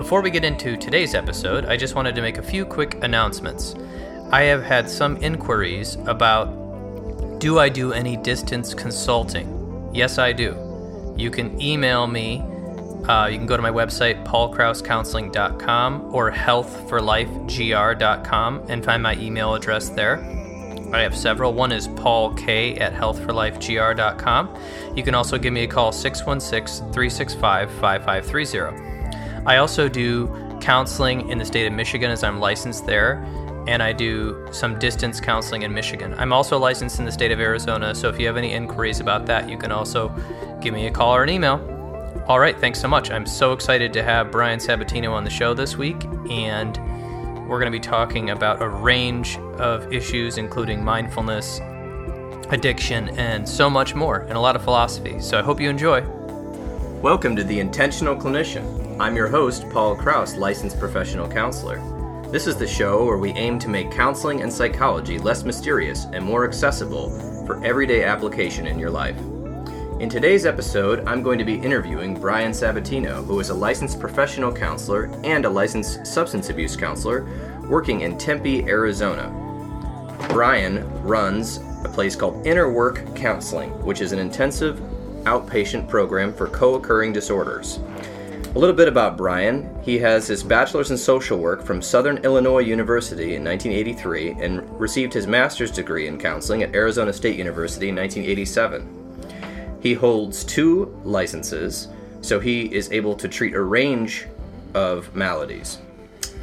Before we get into today's episode, I just wanted to make a few quick announcements. I have had some inquiries about do I do any distance consulting? Yes, I do. You can email me. Uh, you can go to my website, paulkrauscounseling.com or healthforlifegr.com and find my email address there. I have several. One is Paul K at healthforlifegr.com. You can also give me a call 616 365 5530. I also do counseling in the state of Michigan as I'm licensed there, and I do some distance counseling in Michigan. I'm also licensed in the state of Arizona, so if you have any inquiries about that, you can also give me a call or an email. All right, thanks so much. I'm so excited to have Bryon Sabatino on the show this week, and we're going to be talking about a range of issues, including mindfulness, addiction, and so much more, and a lot of philosophy. So I hope you enjoy. Welcome to The Intentional Clinician. I'm your host, Paul Krauss, licensed professional counselor. This is the show where we aim to make counseling and psychology less mysterious and more accessible for everyday application in your life. In today's episode, I'm going to be interviewing Bryon Sabatino, who is a licensed professional counselor and a licensed substance abuse counselor working in Tempe, Arizona. Bryon runs a place called Inner Work Counseling, which is an intensive outpatient program for co occurring disorders. A little bit about Bryon. He has his bachelor's in social work from Southern Illinois University in 1983 and received his master's degree in counseling at Arizona State University in 1987. He holds two licenses, so he is able to treat a range of maladies.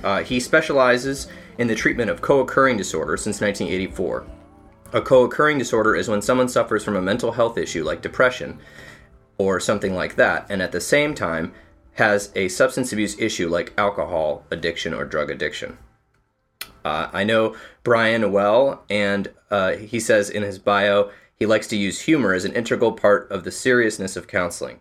Uh, he specializes in the treatment of co occurring disorders since 1984. A co occurring disorder is when someone suffers from a mental health issue like depression or something like that, and at the same time has a substance abuse issue like alcohol addiction or drug addiction. Uh, I know Bryon well, and uh, he says in his bio he likes to use humor as an integral part of the seriousness of counseling.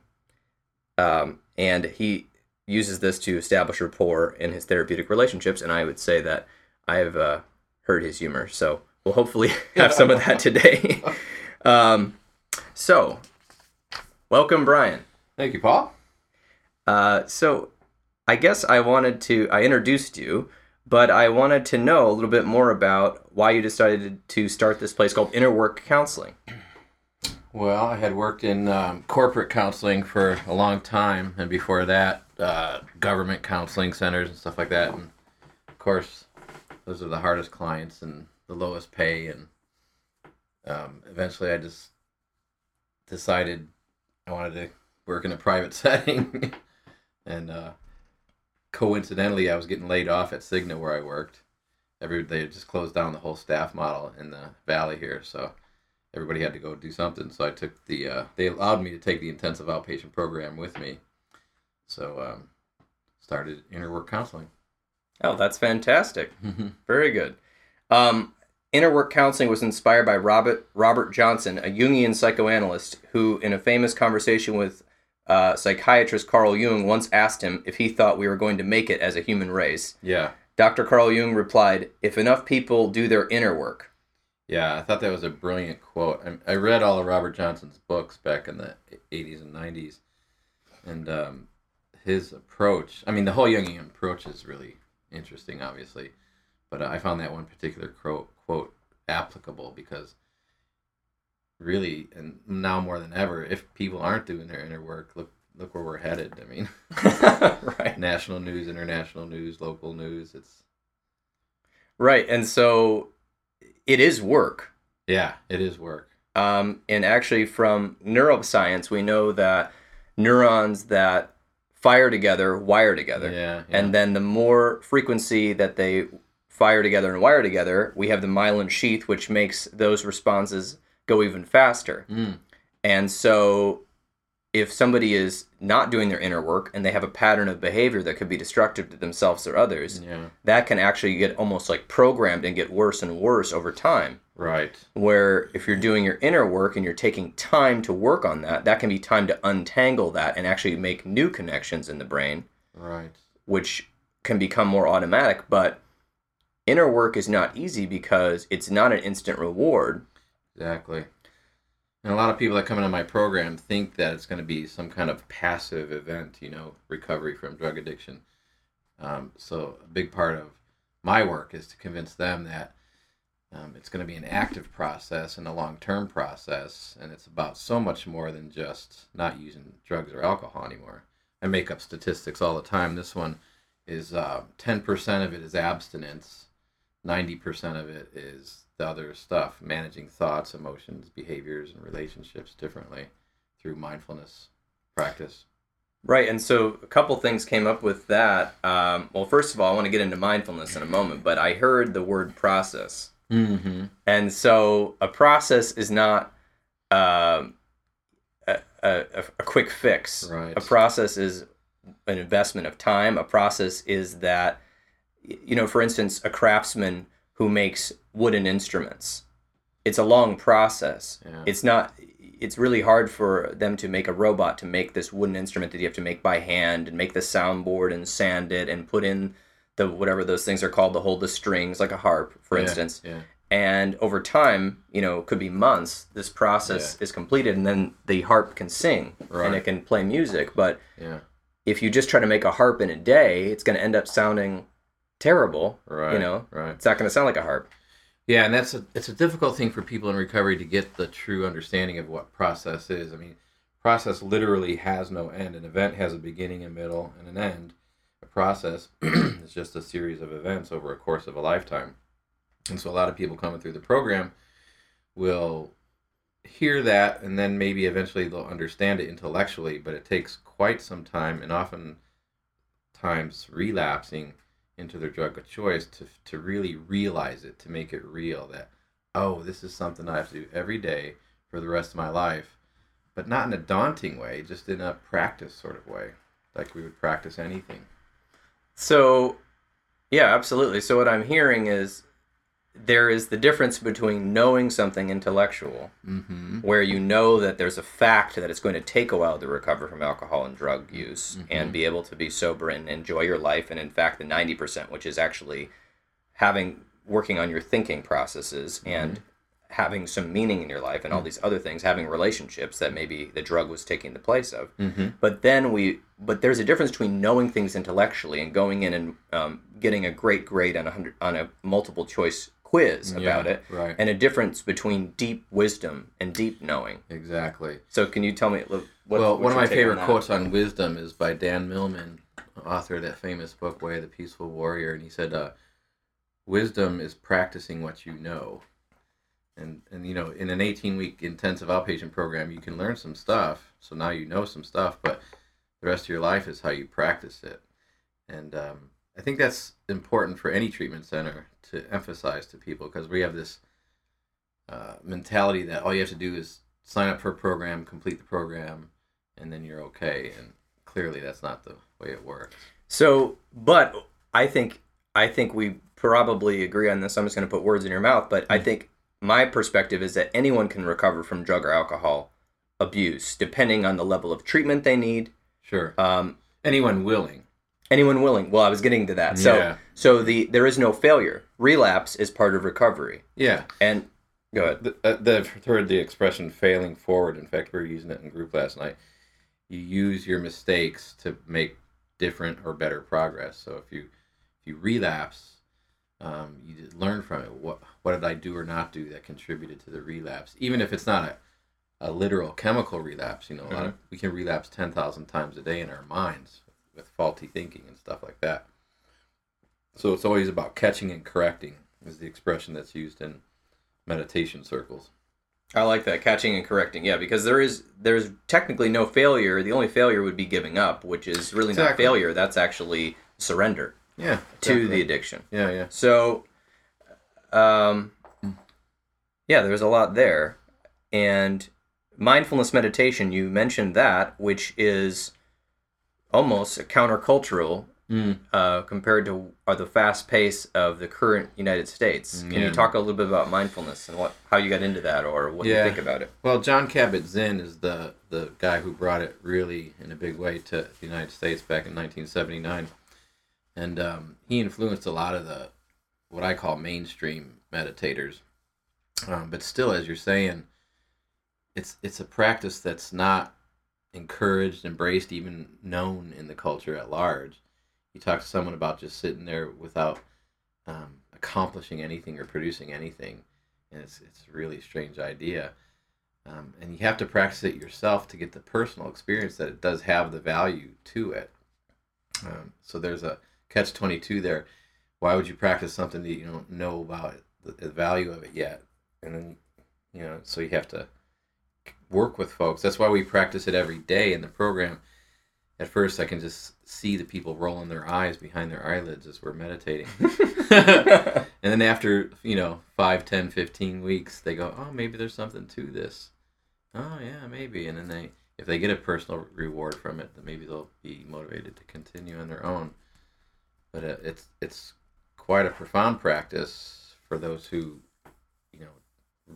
Um, and he uses this to establish rapport in his therapeutic relationships, and I would say that I've uh, heard his humor. So we'll hopefully have some of that today. um, so, welcome, Bryon. Thank you, Paul. Uh, so, I guess I wanted to, I introduced you, but I wanted to know a little bit more about why you decided to start this place called Inner Work Counseling. Well, I had worked in um, corporate counseling for a long time, and before that, uh, government counseling centers and stuff like that. And of course, those are the hardest clients and the lowest pay. And um, eventually, I just decided I wanted to work in a private setting. And uh, coincidentally, I was getting laid off at Cigna where I worked. Every they had just closed down the whole staff model in the valley here, so everybody had to go do something. So I took the uh, they allowed me to take the intensive outpatient program with me. So um, started inner work counseling. Oh, that's fantastic. Very good. Um, inner work counseling was inspired by Robert Robert Johnson, a Jungian psychoanalyst, who, in a famous conversation with uh, psychiatrist Carl Jung, once asked him if he thought we were going to make it as a human race. Yeah. Dr. Carl Jung replied, "If enough people do their inner work." Yeah, I thought that was a brilliant quote. I, I read all of Robert Johnson's books back in the 80s and 90s. And um, his approach, I mean, the whole Jungian approach is really interesting, obviously. But I found that one particular quote, quote applicable because really, and now more than ever, if people aren't doing their inner work, look look where we're headed. I mean, right. national news, international news, local news. It's Right, and so it is work. yeah, it is work. Um, and actually, from neuroscience, we know that neurons that fire together wire together. Yeah, yeah. And then the more frequency that they fire together and wire together, we have the myelin sheath, which makes those responses go even faster. Mm. And so, if somebody is not doing their inner work and they have a pattern of behavior that could be destructive to themselves or others, yeah, that can actually get almost like programmed and get worse and worse over time. right. Where if you're doing your inner work and you're taking time to work on that, that can be time to untangle that and actually make new connections in the brain, Right. which can become more automatic. But inner work is not easy because it's not an instant reward. Exactly. And a lot of people that come into my program think that it's going to be some kind of passive event, you know, recovery from drug addiction. Um, so a big part of my work is to convince them that um, it's going to be an active process and a long-term process, and it's about so much more than just not using drugs or alcohol anymore. I make up statistics all the time. This one is uh, 10% of it is abstinence, 90% of it is the other stuff, managing thoughts, emotions, behaviors, and relationships differently through mindfulness practice. Right, and so a couple things came up with that. Um, well, first of all, I want to get into mindfulness in a moment, but I heard the word process, Mm-hmm. and so a process is not um, a, a, a quick fix. Right. A process is an investment of time. A process is that, you know, for instance, a craftsman who makes wooden instruments. It's a long process. Yeah. It's not. It's really hard for them to make a robot to make this wooden instrument that you have to make by hand and make the soundboard and sand it and put in the whatever those things are called to hold the strings, like a harp, for Yeah, instance Yeah. and over time you know could be months this process is completed and then the harp can sing Right. and it can play music but Yeah. if you just try to make a harp in a day it's going to end up sounding terrible Right. you know Right. it's not going to sound like a harp Yeah, and that's a it's a difficult thing for people in recovery to get the true understanding of what process is. I mean, process literally has no end. An event has a beginning, a middle, and an end. A process is just a series of events over a course of a lifetime. And so a lot of people coming through the program will hear that and then maybe eventually they'll understand it intellectually, but it takes quite some time and often times relapsing into their drug of choice to, to really realize it, to make it real that, oh, this is something I have to do every day for the rest of my life, but not in a daunting way, just in a practice sort of way, like we would practice anything. so yeah absolutely so what i'm hearing is there is the difference between knowing something intellectual Mm-hmm. where you know that there's a fact that it's going to take a while to recover from alcohol and drug use and be able to be sober and enjoy your life. And in fact the 90% which is actually having working on your thinking processes and having some meaning in your life and all these other things having relationships that maybe the drug was taking the place of. Mm-hmm. but then we but there's a difference between knowing things intellectually and going in and um, getting a great grade on a hundred on a multiple choice quiz about Yeah, it right. and a difference between deep wisdom and deep knowing Exactly. so can you tell me what, well, one of my take on favorite quotes on wisdom is by Dan Millman, author of that famous book, Way of the Peaceful Warrior. And he said, uh, Wisdom is practicing what you know. And, and you know, in an 18 week intensive outpatient program, you can learn some stuff. So now you know some stuff, but the rest of your life is how you practice it. And um, I think that's important for any treatment center to emphasize to people because we have this uh, mentality that all you have to do is sign up for a program, complete the program, and then you're okay. And clearly, that's not the way it works. So, but I think I think we probably agree on this. I'm just going to put words in your mouth, but Mm-hmm. I think my perspective is that anyone can recover from drug or alcohol abuse, depending on the level of treatment they need. Sure. Um, Anyone willing. Anyone willing. Well, I was getting to that. So, Yeah. so the there is no failure. Relapse is part of recovery. Yeah. And go ahead. The, uh, the, I've heard the expression failing forward. In fact, we were using it in group last night. You use your mistakes to make different or better progress. So if you if you relapse, um, you learn from it. What what did I do or not do that contributed to the relapse? Even if it's not a a literal chemical relapse, you know, a lot of, we can relapse ten thousand times a day in our minds with faulty thinking and stuff like that. So it's always about catching and correcting is the expression that's used in meditation circles. I like that catching and correcting. Yeah, because there is there's technically no failure. The only failure would be giving up, which is really not failure. That's actually surrender Yeah. to the addiction. Yeah, yeah. So, um, yeah, there's a lot there, and mindfulness meditation. You mentioned that, which is almost countercultural Mm. uh, compared to uh, the fast pace of the current United States. Can you talk a little bit about mindfulness and what how you got into that, or what Yeah. you think about it? Well, Jon Kabat-Zinn is the the guy who brought it really in a big way to the United States back in 1979, and um, he influenced a lot of the what I call mainstream meditators. Um, but still, as you're saying, it's it's a practice that's not encouraged, embraced, even known in the culture at large. you talk to someone about just sitting there without um, accomplishing anything or producing anything, and it's it's a really strange idea. Um, and you have to practice it yourself to get the personal experience that it does have the value to it. Um, so there's a catch twenty two there. Why would you practice something that you don't know about it, the, the value of it yet? And then you know, so you have to work with folks. That's why we practice it every day in the program. At first, I can just see the people rolling their eyes behind their eyelids as we're meditating. and then after, you know, 5, 10, 15 weeks, they go, oh, maybe there's something to this. Oh, yeah, maybe. And then they, if they get a personal reward from it, then maybe they'll be motivated to continue on their own. But uh, it's, it's quite a profound practice for those who,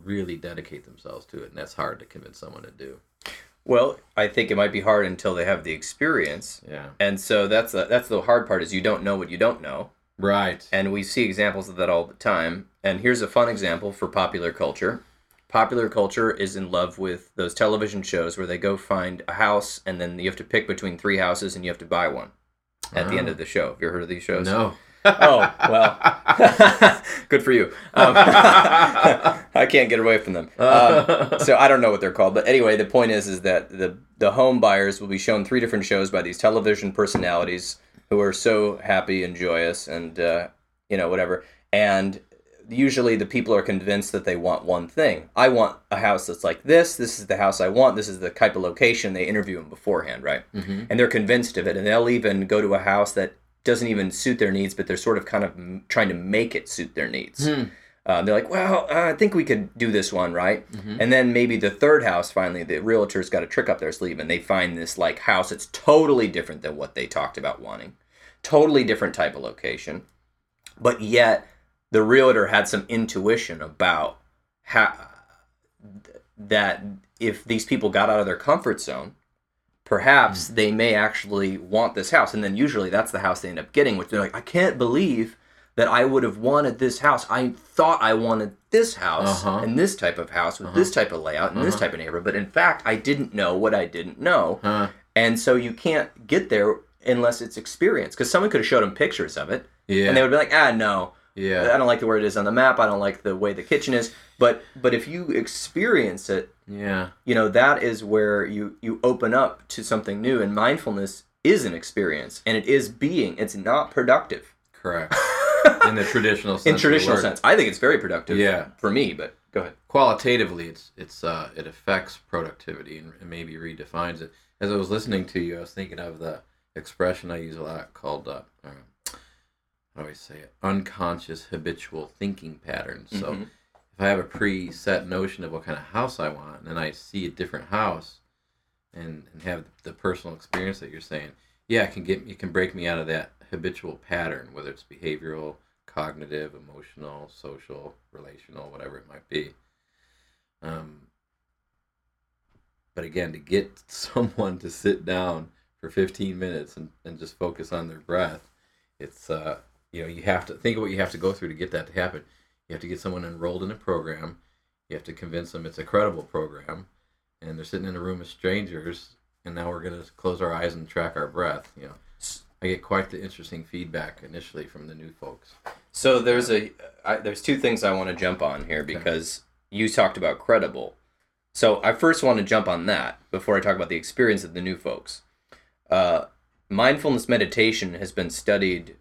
really dedicate themselves to it. And that's hard to convince someone to do. Well, I think it might be hard until they have the experience. Yeah. And so that's the, that's the hard part is you don't know what you don't know. Right. And we see examples of that all the time. And here's a fun example for popular culture. Popular culture is in love with those television shows where they go find a house and then you have to pick between three houses and you have to buy one at the end Oh. of the show. Have you ever heard of these shows? No. Oh, well. Good for you. Um, I can't get away from them. Um, so I don't know what they're called, but anyway, the point is, is that the the home buyers will be shown three different shows by these television personalities who are so happy and joyous, and uh, you know whatever. And usually, the people are convinced that they want one thing. I want a house that's like this. This is the house I want. This is the type of location. They interview them beforehand, right? Mhm. And they're convinced of it, and they'll even go to a house that doesn't even suit their needs, but they're sort of kind of trying to make it suit their needs. Hmm. Uh, they're like, well, uh, I think we could do this one, right? Mhm. And then maybe the third house, finally, the realtor's got a trick up their sleeve, and they find this like house that's totally different than what they talked about wanting, totally different type of location, but yet the realtor had some intuition about how that if these people got out of their comfort zone, perhaps they may actually want this house. And then usually that's the house they end up getting, which they're like, I can't believe that I would have wanted this house. I thought I wanted this house Uh-huh. and this type of house with this type of layout and this Uh-huh. type of neighbor. But in fact, I didn't know what I didn't know. And so you can't get there unless it's experience. Because someone could have showed them pictures of it Yeah. and they would be like, ah, no, yeah. I don't like the where it is on the map. I don't like the way the kitchen is. But but if you experience it, Yeah. you know that is where you you open up to something new. And mindfulness is an experience, and it is being. It's not productive Correct. In the traditional sense. in traditional sense. I think it's very productive. Yeah. For me, but go ahead. Qualitatively, it's it's uh it affects productivity and, maybe redefines it. As I was listening to you, I was thinking of the expression I use a lot called uh, how do I say it? Unconscious habitual thinking patterns. So Mhm. If I have a preset notion of what kind of house I want, and then I see a different house, and, and have the personal experience that you're saying, yeah, it can get it can break me out of that habitual pattern, whether it's behavioral, cognitive, emotional, social, relational, whatever it might be. Um, but again, to get someone to sit down for 15 minutes and, and just focus on their breath, it's uh, you know you have to think of what you have to go through to get that to happen. You have to get someone enrolled in a program. You have to convince them it's a credible program, and they're sitting in a room with strangers. And now we're gonna close our eyes and track our breath. You know, I get quite the interesting feedback initially from the new folks. So there's a I, there's two things I want to jump on here because you talked about credible. So I first want to jump on that before I talk about the experience of the new folks. Uh, mindfulness meditation has been studied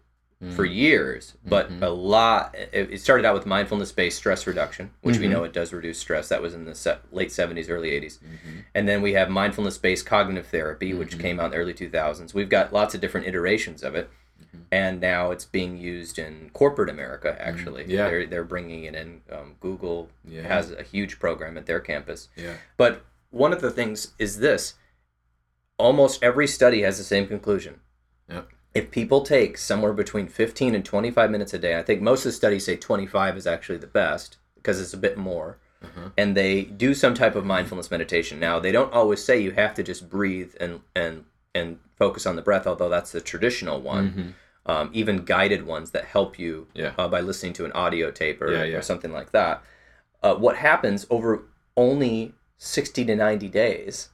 for years, but Mhm. a lot. It, it started out with mindfulness based stress reduction, which we Mhm. know it does reduce stress. That was in the se- late seventies, early eighties. Mm-hmm. And then we have mindfulness based cognitive therapy, which Mhm. came out in the early 2000s. We've got lots of different iterations of it. Mhm. And now it's being used in corporate America, actually. Mm-hmm. Yeah. They're, they're bringing it in. Um, Google Yeah. has a huge program at their campus. Yeah. But one of the things is this almost every study has the same conclusion. Yep. If people take somewhere between 15 and 25 minutes a day, I think most of the studies say 25 is actually the best because it's a bit more Uh-huh. and they do some type of mindfulness meditation. Now, they don't always say you have to just breathe and and and focus on the breath, although that's the traditional one. Mhm. Um, even guided ones that help you Yeah. uh, by listening to an audio tape or, Yeah, yeah. or something like that. Uh, what happens over only 60 to 90 days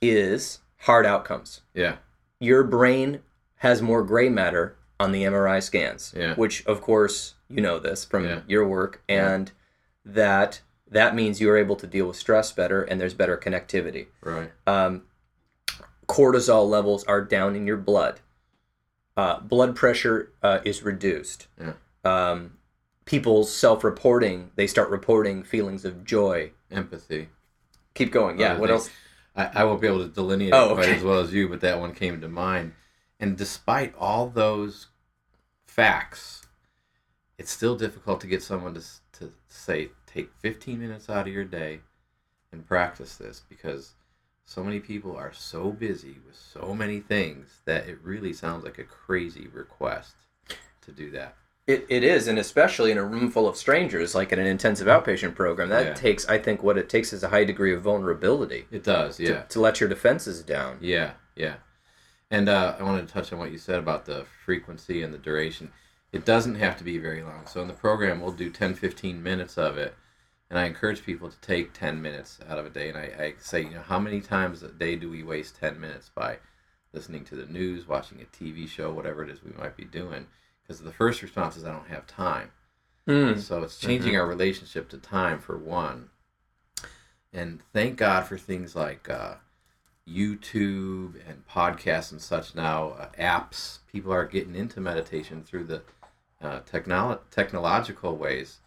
is hard outcomes. Yeah. Your brain has more gray matter on the MRI scans. Yeah. Which, of course, you know this from Yeah. your work, Yeah. and that that means you're able to deal with stress better, and there's better connectivity. Right. Um, cortisol levels are down in your blood. Uh, blood pressure uh, is reduced. Yeah. Um, people's self-reporting, they start reporting feelings of joy. Empathy. Keep going. Yeah. What things. else? I, I won't be able to delineate Oh, it quite as well as you, but that one came to mind. And despite all those facts, it's still difficult to get someone to, to say, take 15 minutes out of your day and practice this because so many people are so busy with so many things that it really sounds like a crazy request to do that. It, it is, and especially in a room full of strangers, like in an intensive mm-hmm. outpatient program, that Yeah. takes, I think, what it takes is a high degree of vulnerability It does, yeah. to, to let your defenses down. Yeah, yeah. And uh, I wanted to touch on what you said about the frequency and the duration. It doesn't have to be very long. So in the program, we'll do 10, 15 minutes of it. And I encourage people to take 10 minutes out of a day. And I, I say, you know, how many times a day do we waste 10 minutes by listening to the news, watching a TV show, whatever it is we might be doing? Because the first response is, I don't have time. Mm. So it's changing our relationship to time for one. And thank God for things like uh, YouTube and podcasts and such now, uh, apps. People are getting into meditation through the uh, technolo- technological ways.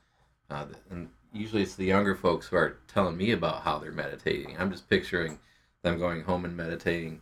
Uh, and usually it's the younger folks who are telling me about how they're meditating. I'm just picturing them going home and meditating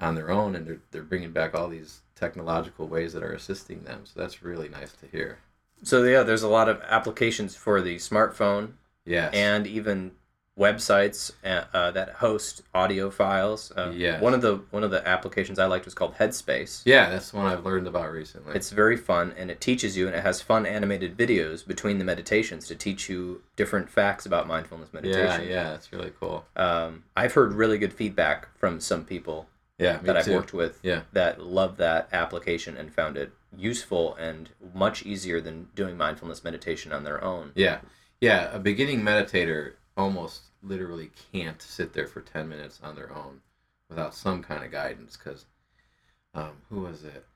on their own, and they're, they're bringing back all these technological ways that are assisting them. So that's really nice to hear. So yeah, there's a lot of applications for the smartphone Yes. and even websites uh, uh, that host audio files. Uh, Yes. One of the one of the applications I liked was called Headspace. Yeah, that's one I've learned about recently. It's very fun and it teaches you and it has fun animated videos between the meditations to teach you different facts about mindfulness meditation. yeah, yeah, it's really cool. Um, I've heard really good feedback from some people Yeah, that I've too. worked with Yeah. that love that application and found it useful and much easier than doing mindfulness meditation on their own. Yeah, yeah. A beginning meditator almost literally can't sit there for ten minutes on their own without some kind of guidance. Because, um, who was it?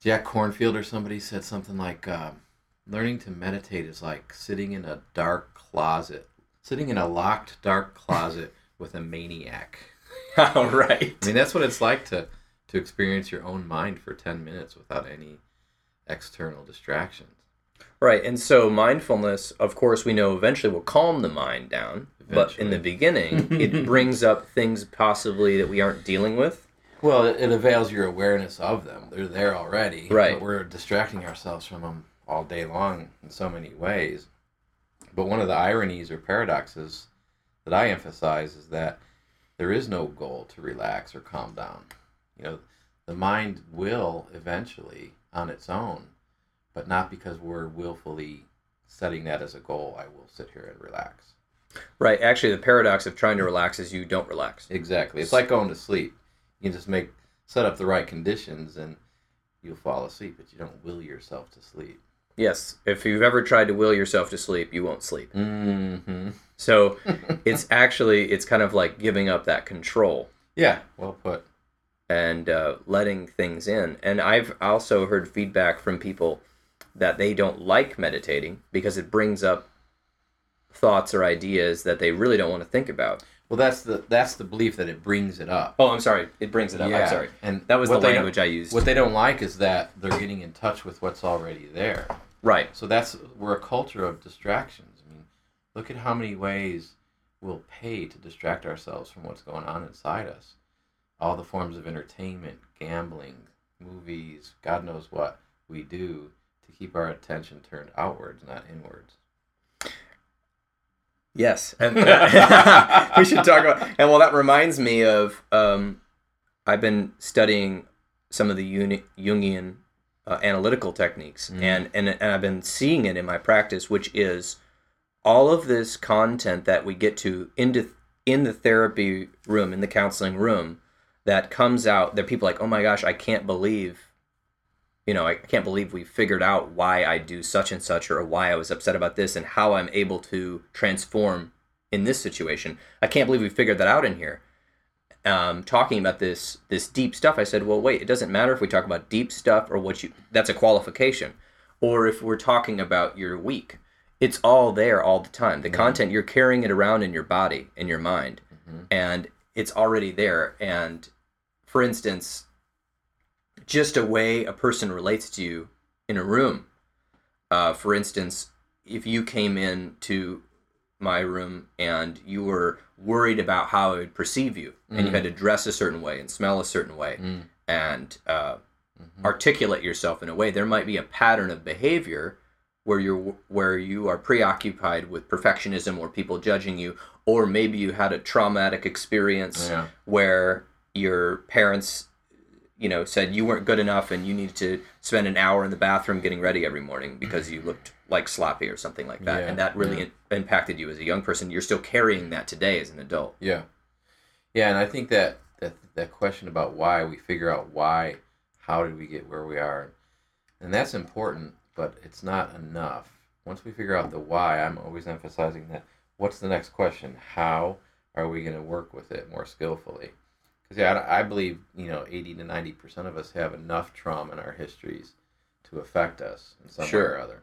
Jack Kornfield or somebody said something like, um, "Learning to meditate is like sitting in a dark closet, sitting in a locked dark closet with a maniac." All right. I mean, that's what it's like to to experience your own mind for ten minutes without any external distractions. Right, and so mindfulness, of course, we know eventually will calm the mind down, but in the beginning, it brings up things possibly that we aren't dealing with. Well, it, it avails your awareness of them. They're there already. Right. But we're distracting ourselves from them all day long in so many ways. But one of the ironies or paradoxes that I emphasize is that there is no goal to relax or calm down. You know, the mind will eventually on its own, but not because we're willfully setting that as a goal. I will sit here and relax. Right, actually, the paradox of trying to relax is you don't relax. Exactly. It's like going to sleep. You just make set up the right conditions and you'll fall asleep, but you don't will yourself to sleep. Yes, if you've ever tried to will yourself to sleep, you won't sleep. Mm-hmm. So it's actually, it's kind of like giving up that control. Yeah, well put. and uh, letting things in. And I've also heard feedback from people that they don't like meditating because it brings up thoughts or ideas that they really don't want to think about. Well, that's the that's the belief that it brings it up. Oh, I'm sorry. It brings it up. I'm sorry. And That was the language I used. What they don't like is that they're getting in touch with what's already there. right. So that's we're a culture of distractions. I mean, look at how many ways we'll pay to distract ourselves from what's going on inside us. All the forms of entertainment, gambling, movies, God knows what we do to keep our attention turned outwards, not inwards. Yes. And we should talk about. And well, that reminds me of. Um, I've been studying some of the uni, Jungian uh, analytical techniques, Mm. and, and and I've been seeing it in my practice, which is all of this content that we get to into in the therapy room, in the counseling room, that comes out. That people are like, oh my gosh, I can't believe. You know, I can't believe we figured out why I do such and such, or why I was upset about this, and how I'm able to transform in this situation. I can't believe we figured that out in here. um, talking about this this deep stuff, I said, well, wait, it doesn't matter if we talk about deep stuff or what you that's a qualification, or if we're talking about your week. It's all there all the time. The content you're carrying it around in your body, in your mind, and it's already there. And for instance, just a way a person relates to you in a room. Uh, for instance, if you came in to my room and you were worried about how I would perceive you, and you had to dress a certain way and smell a certain way, and uh, articulate yourself in a way, there might be a pattern of behavior where you're where you are preoccupied with perfectionism or people judging you, or maybe you had a traumatic experience Yeah. where your parents you know said you weren't good enough and you needed to spend an hour in the bathroom getting ready every morning because you looked like sloppy or something like that Yeah, and that really yeah. in- impacted you as a young person you're still carrying that today as an adult Yeah, yeah, and I think that that that question about why we figure out why, how did we get where we are, and that's important, but it's not enough. Once we figure out the why, I'm always emphasizing that. What's the next question? How are we going to work with it more skillfully? Yeah, I, I believe you know, eighty to ninety percent of us have enough trauma in our histories to affect us in some way Sure. or other,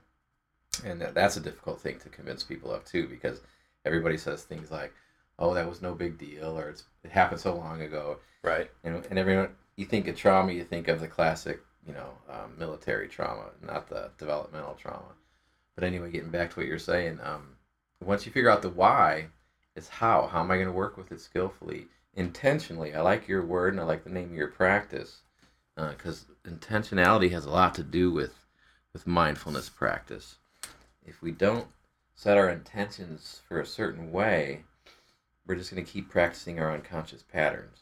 and that, that's a difficult thing to convince people of too, because everybody says things like oh, that was no big deal, or it's, it happened so long ago. right And, and everyone, you think of trauma, you think of the classic, you know, um, military trauma, not the developmental trauma. But anyway, getting back to what you're saying, um, once you figure out the why, it's how. How am I going to work with it skillfully, intentionally? I like your word, and I like the name of your practice, because intentionality has a lot to do with with mindfulness practice. If we don't set our intentions for a certain way, we're just going to keep practicing our unconscious patterns.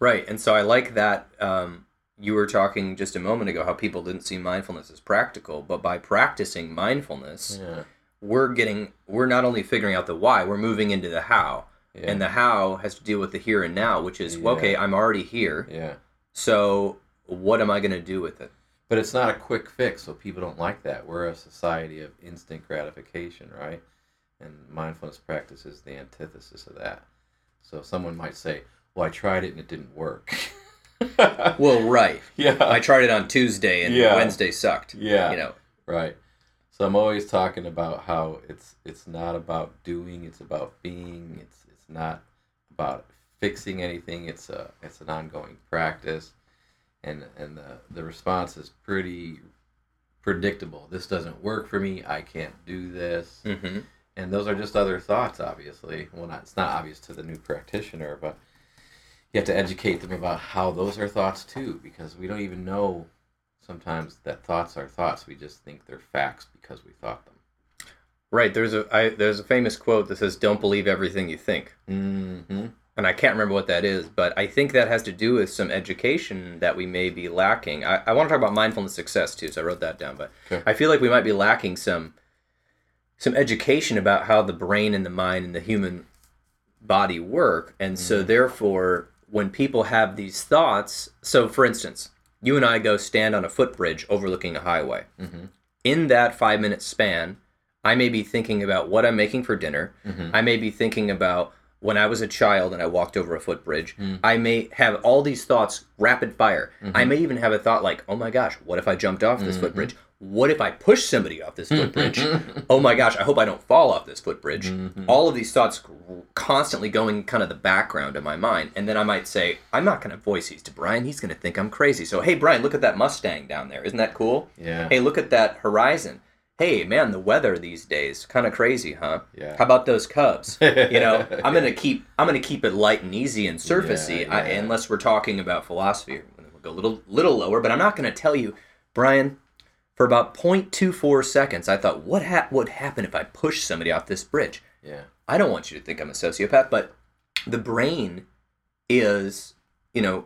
right and so i like that um, you were talking just a moment ago how people didn't see mindfulness as practical but by practicing mindfulness Yeah. we're getting we're not only figuring out the why we're moving into the how Yeah. and the how has to deal with the here and now which is well, okay i'm already here yeah. so what am i going to do with it But it's not a quick fix, so people don't like that. We're a society of instant gratification, right? And mindfulness practice is the antithesis of that. So someone might say, "Well, I tried it and it didn't work." well right yeah. i tried it on tuesday and Yeah. wednesday sucked Yeah. you know Right. So I'm always talking about how it's it's not about doing, it's about being. It's not about fixing anything. It's a it's an ongoing practice. And and the the response is pretty predictable. This doesn't work for me. I can't do this. hmm And those are just other thoughts, obviously. Well, not it's not obvious to the new practitioner, but you have to educate them about how those are thoughts too, because we don't even know sometimes that thoughts are thoughts. We just think they're facts because we thought them. Right there's a I, there's a famous quote that says don't believe everything you think Mm-hmm. and I can't remember what that is, but I think that has to do with some education that we may be lacking. I, I want to talk about mindfulness success too, so I wrote that down. But Okay. I feel like we might be lacking some some education about how the brain and the mind and the human body work, and so therefore, when people have these thoughts, so for instance, you and I go stand on a footbridge overlooking a highway. Mhm. In that five minute span, I may be thinking about what I'm making for dinner. Mhm. I may be thinking about when I was a child and I walked over a footbridge. Mm. I may have all these thoughts rapid fire. Mm-hmm. I may even have a thought like, oh my gosh, what if I jumped off this footbridge? What if I push somebody off this footbridge? oh my gosh, I hope I don't fall off this footbridge. Mm-hmm. All of these thoughts constantly going kind of the background of my mind. And then I might say, I'm not going to voice these to Bryon. He's going to think I'm crazy. So, hey, Bryon, look at that Mustang down there. Isn't that cool? Yeah. Hey, look at that horizon. Hey, man, the weather these days kind of crazy, huh? Yeah. How about those Cubs? You know, I'm gonna keep I'm gonna keep it light and easy and surfacey, Yeah, I, unless we're talking about philosophy. We'll go a little little lower, but I'm not gonna tell you, Bryon. For about 0.24 seconds, I thought, what ha- would happen if I pushed somebody off this bridge? Yeah. I don't want you to think I'm a sociopath, but the brain is, you know,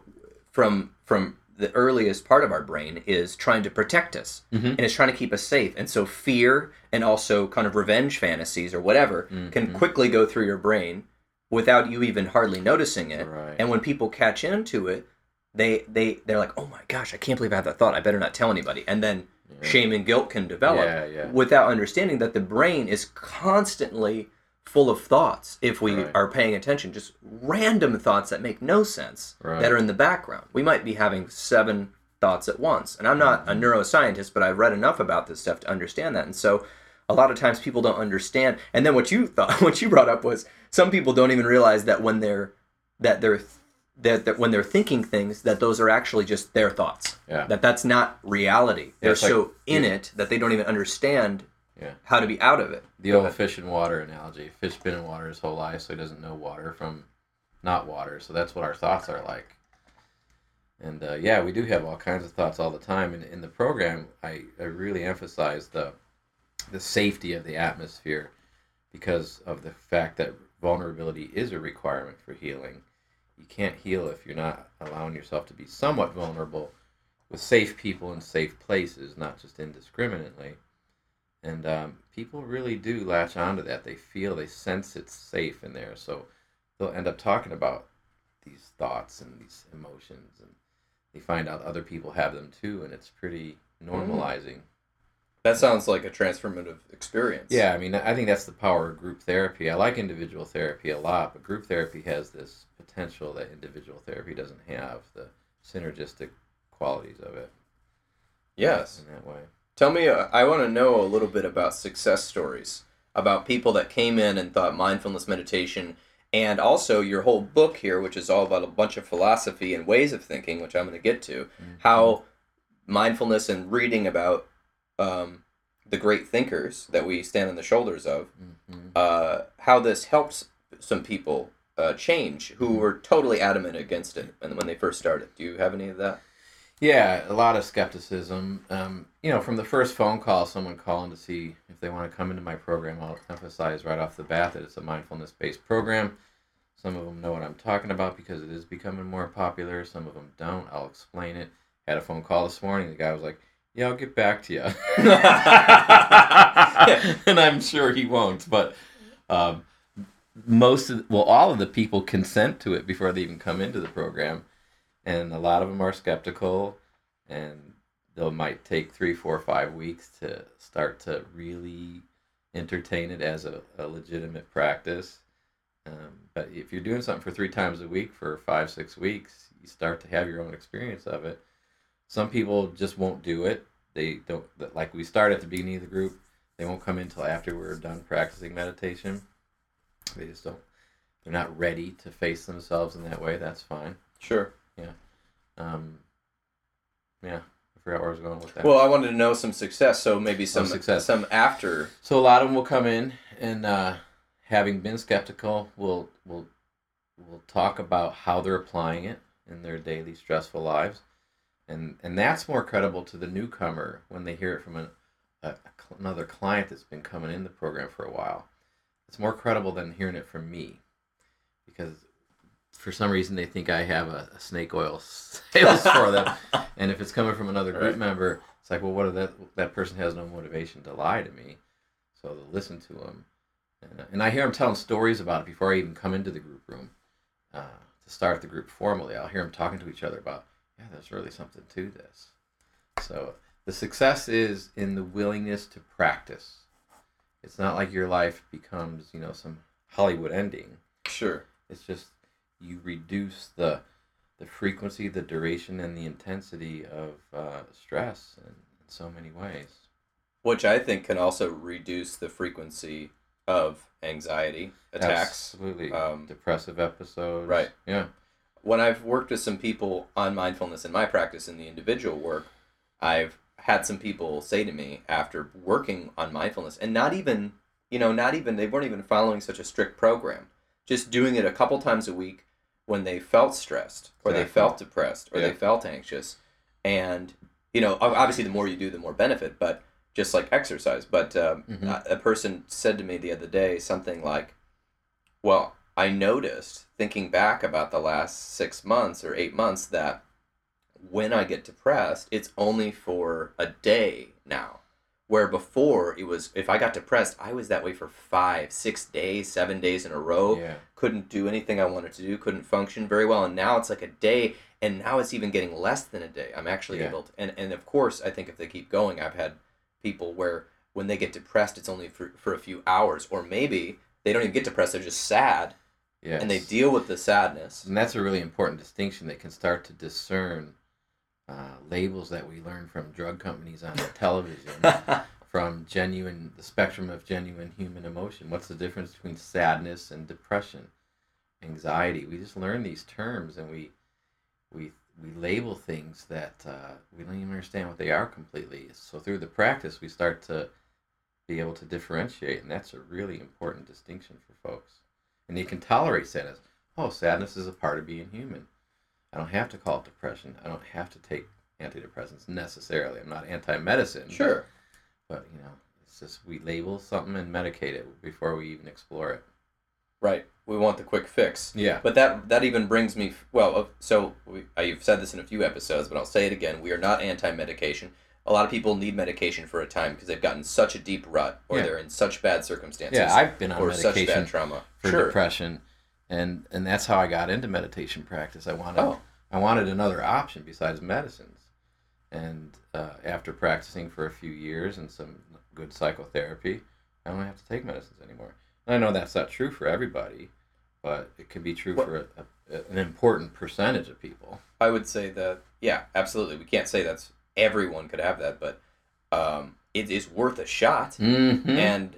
from from the earliest part of our brain is trying to protect us Mhm. and it's trying to keep us safe. And so fear and also kind of revenge fantasies or whatever can Mhm. quickly go through your brain without you even hardly noticing it. Right. And when people catch into it, they they they're like, "Oh my gosh, I can't believe I had that thought. I better not tell anybody." And then shame and guilt can develop Yeah, yeah. without understanding that the brain is constantly full of thoughts if we Right. are paying attention just random thoughts that make no sense Right. that are in the background. We might be having seven thoughts at once. And i'm not a mm-hmm. neuroscientist but i've read enough about this stuff to understand that. And so a lot of times people don't understand. And then what you thought what you brought up was some people don't even realize that when they're that they're that, that when they're thinking things that those are actually just their thoughts. Yeah. that that's not reality. They're it's like- so in it that they don't even understand Yeah. how to be out of it The Go old ahead. fish and water analogy. Fish been in water his whole life, so he doesn't know water from not water. So that's what our thoughts are like. And uh, yeah, we do have all kinds of thoughts all the time. And in the program, I, I really emphasize the the safety of the atmosphere because of the fact that vulnerability is a requirement for healing. You can't heal if you're not allowing yourself to be somewhat vulnerable with safe people in safe places, not just indiscriminately. And um, people really do latch onto that. They feel, they sense it's safe in there. So they'll end up talking about these thoughts and these emotions. And they find out other people have them too. And it's pretty normalizing. that sounds like a transformative experience Yeah, I mean, I think that's the power of group therapy. I like individual therapy a lot, but group therapy has this potential that individual therapy doesn't have the synergistic qualities of it yes in that way. Tell me, uh, I want to know a little bit about success stories, about people that came in and thought mindfulness meditation, and also your whole book here, which is all about a bunch of philosophy and ways of thinking, which I'm going to get to, how mindfulness and reading about um, the great thinkers that we stand on the shoulders of, Mhm. uh, how this helps some people uh, change who were totally adamant against it when they first started. Do you have any of that? Yeah, a lot of skepticism. Um, you know, from the first phone call, someone calling to see if they want to come into my program, I'll emphasize right off the bat that it's a mindfulness based program. Some of them know what I'm talking about because it is becoming more popular. Some of them don't. I'll explain it. Had a phone call this morning. The guy was like, Yeah, I'll get back to you. and I'm sure he won't. But um, most of, well, all of the people consent to it before they even come into the program and a lot of them are skeptical and they'll might take three four five weeks to start to really entertain it as a, a legitimate practice. Um, but if you're doing something for three times a week for five six weeks you start to have your own experience of it. Some people just won't do it. They don't like we start at the beginning of the group they won't come in until after we're done practicing meditation. They just don't they're not ready to face themselves in that way that's fine. Sure. Um, yeah, I forgot where I was going with that. Well, I wanted to know some success, so maybe some success. some after. so a lot of them will come in and, uh, having been skeptical, will will will talk about how they're applying it in their daily stressful lives, and and that's more credible to the newcomer when they hear it from an, a, another client that's been coming in the program for a while. It's more credible than hearing it from me, because for some reason they think I have a, a snake oil sales for them. And if it's coming from another group Right. member, it's like, well, what if that that person has no motivation to lie to me? So they'll listen to them, and, and I hear them telling stories about it before I even come into the group room uh, to start the group formally. I'll hear them talking to each other about, yeah, there's really something to this. So the success is in the willingness to practice. It's not like your life becomes, you know, some Hollywood ending. Sure. It's just you reduce the the frequency, the duration, and the intensity of uh, stress in, in so many ways. Which I think can also reduce the frequency of anxiety attacks. Absolutely. Um, Depressive episodes. right. Yeah. When I've worked with some people on mindfulness in my practice in the individual work, I've had some people say to me after working on mindfulness and not even, you know, not even, they weren't even following such a strict program, just doing it a couple times a week when they felt stressed or they felt depressed or Yeah. they felt anxious. And, you know, obviously the more you do, the more benefit, but just like exercise. But um, Mhm. a a person said to me the other day something like, well, I noticed thinking back about the last six months or eight months that when I get depressed, it's only for a day now. Where before it was, if I got depressed, I was that way for five, six days, seven days in a row. Yeah. Couldn't do anything I wanted to do, couldn't function very well. And now it's like a day, and now it's even getting less than a day. I'm actually Yeah. able to, and, and of course, I think if they keep going, I've had people where when they get depressed, it's only for, for a few hours, or maybe they don't even get depressed; they're just sad, Yeah. and they deal with the sadness. And that's a really important distinction. They can start to discern uh, labels that we learn from drug companies on the television, from genuine, the spectrum of genuine human emotion. What's the difference between sadness and depression, anxiety? We just learn these terms and we we we label things that uh, we don't even understand what they are completely. So through the practice, we start to be able to differentiate, and that's a really important distinction for folks. And you can tolerate sadness. Oh, sadness is a part of being human. I don't have to call it depression. I don't have to take antidepressants necessarily. I'm not anti-medicine. Sure. But, you know, it's just we label something and medicate it before we even explore it. Right. We want the quick fix. Yeah. But that that even brings me well. uh, So we, I've said this in a few episodes, but I'll say it again. We are not anti-medication. A lot of people need medication for a time because they've gotten such a deep rut, or Yeah. they're in such bad circumstances, Yeah, I've been on or such medication bad trauma. for sure. depression, and and that's how I got into meditation practice. I wanted Oh. I wanted another option besides medicines, and uh, after practicing for a few years and some good psychotherapy, I don't have to take medicines anymore. And I know that's not true for everybody, but it can be true What- for a, a, an important percentage of people. I would say that yeah, absolutely. We can't say that's everyone could have that, but um, it is worth a shot. Mm-hmm. And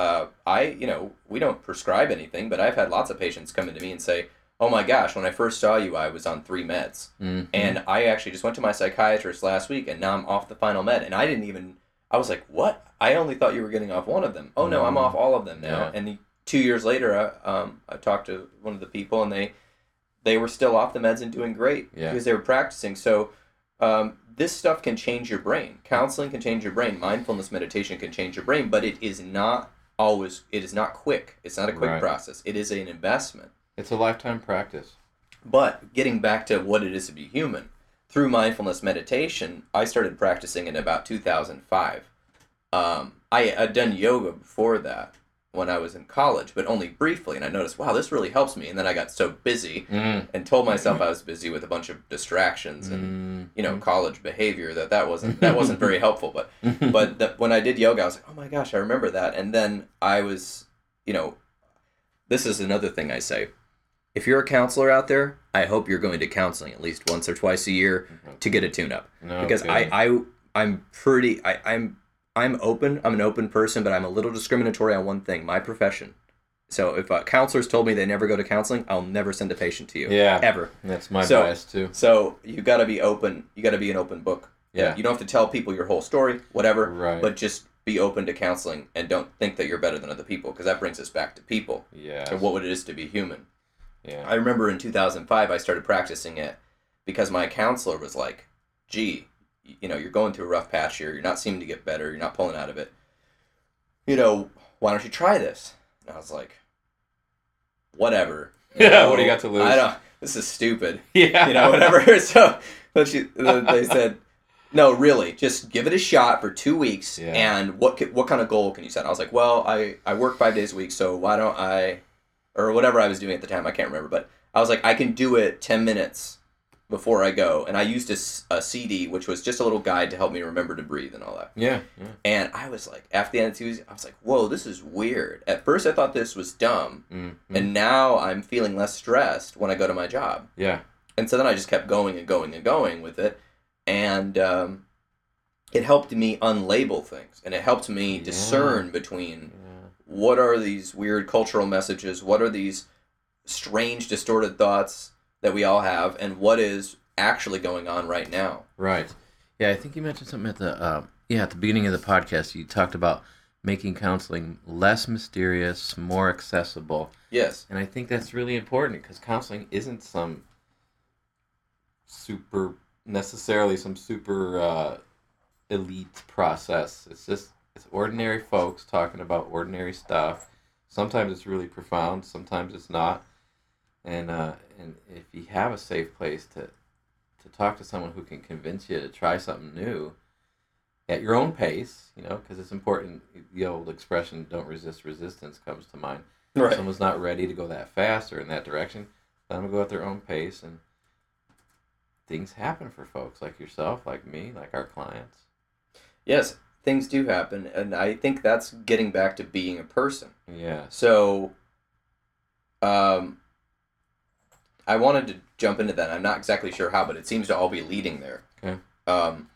uh, I, you know, we don't prescribe anything, but I've had lots of patients come into me and say, "Oh my gosh, when I first saw you, I was on three meds, mm-hmm. and I actually just went to my psychiatrist last week, and now I'm off the final med, and I didn't even." I was like, "What? I only thought you were getting off one of them. Oh no, I'm Mm. off all of them now." Yeah. And the, two years later, I, um, I talked to one of the people, and they they were still off the meds and doing great Yeah. because they were practicing. So um, this stuff can change your brain. Counseling can change your brain. Mindfulness meditation can change your brain, but it is not always. It is not quick. It's not a quick Right. process. It is an investment. it's a lifetime practice. But getting back to what it is to be human, through mindfulness meditation, I started practicing in about 2005. Um, I had done yoga before that when I was in college, but only briefly, and I noticed, wow, this really helps me. And then I got so busy Mm. and told myself I was busy with a bunch of distractions and Mm. you know college behavior that that wasn't that wasn't very helpful. But but the, when I did yoga, I was like, oh my gosh, I remember that. And then I was, you know, this is another thing I say. If you're a counselor out there, I hope you're going to counseling at least once or twice a year to get a tune up. No, because good. I, I I'm pretty I, I'm I'm open. I'm an open person, but I'm a little discriminatory on one thing, my profession. So if uh, counselors told me they never go to counseling, I'll never send a patient to you. Yeah. Ever. That's my So- bias too. So you got to be open. You got to be an open book. Yeah. You don't have to tell people your whole story, whatever. Right. But just be open to counseling and don't think that you're better than other people because that brings us back to people Yeah. and what it is to be human. yeah. I remember in 2005 I started practicing it because my counselor was like, "Gee, you know, you're going through a rough patch here. You're not seeming to get better. You're not pulling out of it. You know, why don't you try this?" And I was like, "Whatever." Yeah, what do you got to lose? I don't. This is stupid yeah. you know, whatever. so but she, they said, no, really, just give it a shot for two weeks. Yeah. And what what kind of goal can you set? I was like, well, I I work five days a week, so why don't I, or whatever I was doing at the time, I can't remember, but I was like, I can do it ten minutes before I go, and I used a, a, CD, which was just a little guide to help me remember to breathe and all that. Yeah. yeah. And I was like, after the end of Tuesday, I was like, whoa, this is weird. At first, I thought this was dumb, Mm. and now I'm feeling less stressed when I go to my job. Yeah. And so then I just kept going and going and going with it. And um, it helped me unlabel things. And it helped me Yeah. discern between Yeah. what are these weird cultural messages, what are these strange, distorted thoughts that we all have, and what is actually going on right now. Right. Yeah, I think you mentioned something at the uh, yeah at the beginning of the podcast. You talked about making counseling less mysterious, more accessible, Yes. and I think that's really important because counseling isn't some super necessarily some super uh, elite process. It's just it's ordinary folks talking about ordinary stuff. Sometimes it's really profound. Sometimes it's not. And uh, and if you have a safe place to to talk to someone who can convince you to try something new at your own pace, you know, because it's important. The old expression "don't resist resistance" comes to mind. If someone's not ready to go that fast or in that direction, let them go at their own pace, and things happen for folks like yourself, like me, like our clients. Yes. things do happen, and I think that's getting back to being a person. Yeah. So, um, I wanted to jump into that. I'm not exactly sure how, but it seems to all be leading there. Okay. Um,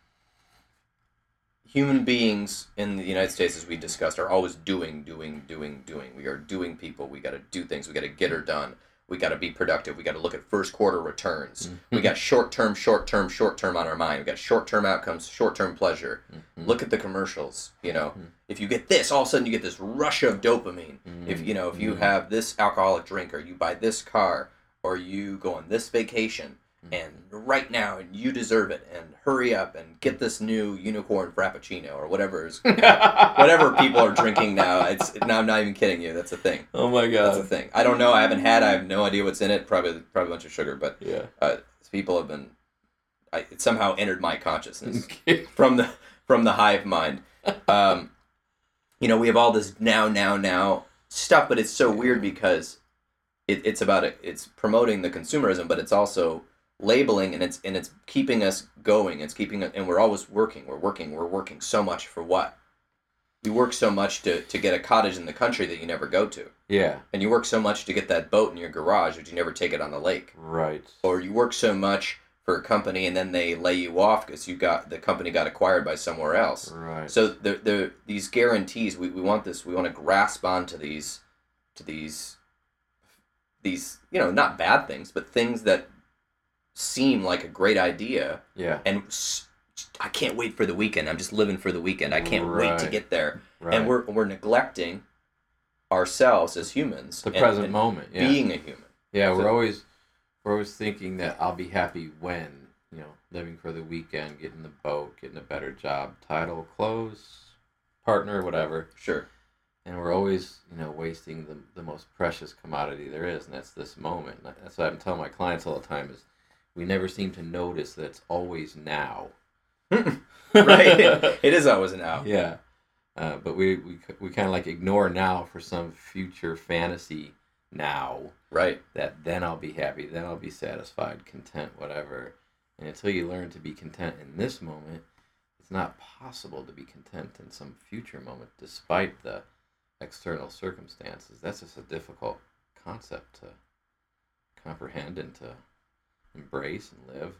human beings in the United States, as we discussed, are always doing, doing, doing, doing. We are doing people. We got to do things. We got to get her done. We got to be productive. We got to look at first quarter returns. We got short term, short term, short term on our mind. We got short term outcomes, short term pleasure. Mm-hmm. Look at the commercials. You know, if you get this, all of a sudden you get this rush of dopamine. If you know, if you have this alcoholic drink, or you buy this car, or you go on this vacation, and right now, and you deserve it, and hurry up and get this new unicorn frappuccino or whatever is whatever people are drinking now. It's now I'm not even kidding you. That's a thing. Oh my god That's a thing. I don't know. I haven't had. I have no idea what's in it. Probably probably a bunch of sugar, but Yeah. uh, people have been. I, it somehow entered my consciousness from the from the hive mind. Um, you know, we have all this now, now, now stuff, but it's so weird because it, it's about it. It's promoting the consumerism, but it's also labeling and it's and it's keeping us going. It's keeping and we're always working. We're working. We're working so much for what? You work so much to, to get a cottage in the country that you never go to. yeah. And you work so much to get that boat in your garage, but you never take it on the lake Right. or you work so much for a company and then they lay you off because you got the company got acquired by somewhere else. Right. So the the these guarantees we, we want this we want to grasp onto these to these these you know not bad things but things that seem like a great idea yeah. and i can't wait for the weekend. I'm just living for the weekend. I can't wait to get there. Right. And we're we're neglecting ourselves as humans. the and- present and moment. Yeah. being a human. Yeah, we're always we're always thinking that I'll be happy when, you know, living for the weekend, getting the boat, getting a better job, title, clothes, partner, whatever. Sure. And we're always, you know, wasting the, the most precious commodity there is, and that's this moment. And That's what I'm telling my clients all the time is we never seem to notice that it's always now. right. it is always out. Yeah. Uh, but we, we, we kind of like ignore now for some future fantasy now Right. that then I'll be happy, then I'll be satisfied, content, whatever. And until you learn to be content in this moment, it's not possible to be content in some future moment despite the external circumstances. That's just a difficult concept to comprehend and to embrace and live.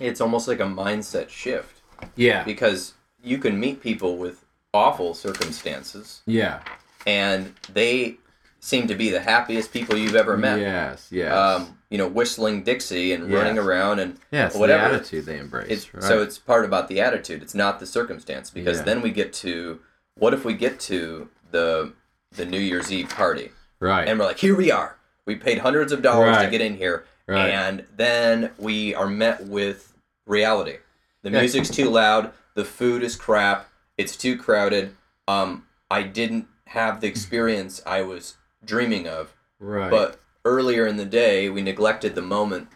It's almost like a mindset shift Yeah. because you can meet people with awful circumstances Yeah. and they seem to be the happiest people you've ever met. Yes, yes. Um, you know, whistling Dixie and running around and yes, whatever. the attitude they embrace. it's right? so it's part about the attitude. It's not the circumstance because Yeah. then we get to what if we get to the the New Year's Eve party right. and we're like, here we are. We paid hundreds of dollars to get in here, Right. and then we are met with reality. The Yeah. music's too loud. The food is crap. It's too crowded. Um, I didn't have the experience I was dreaming of. right. But earlier in the day, we neglected the moment.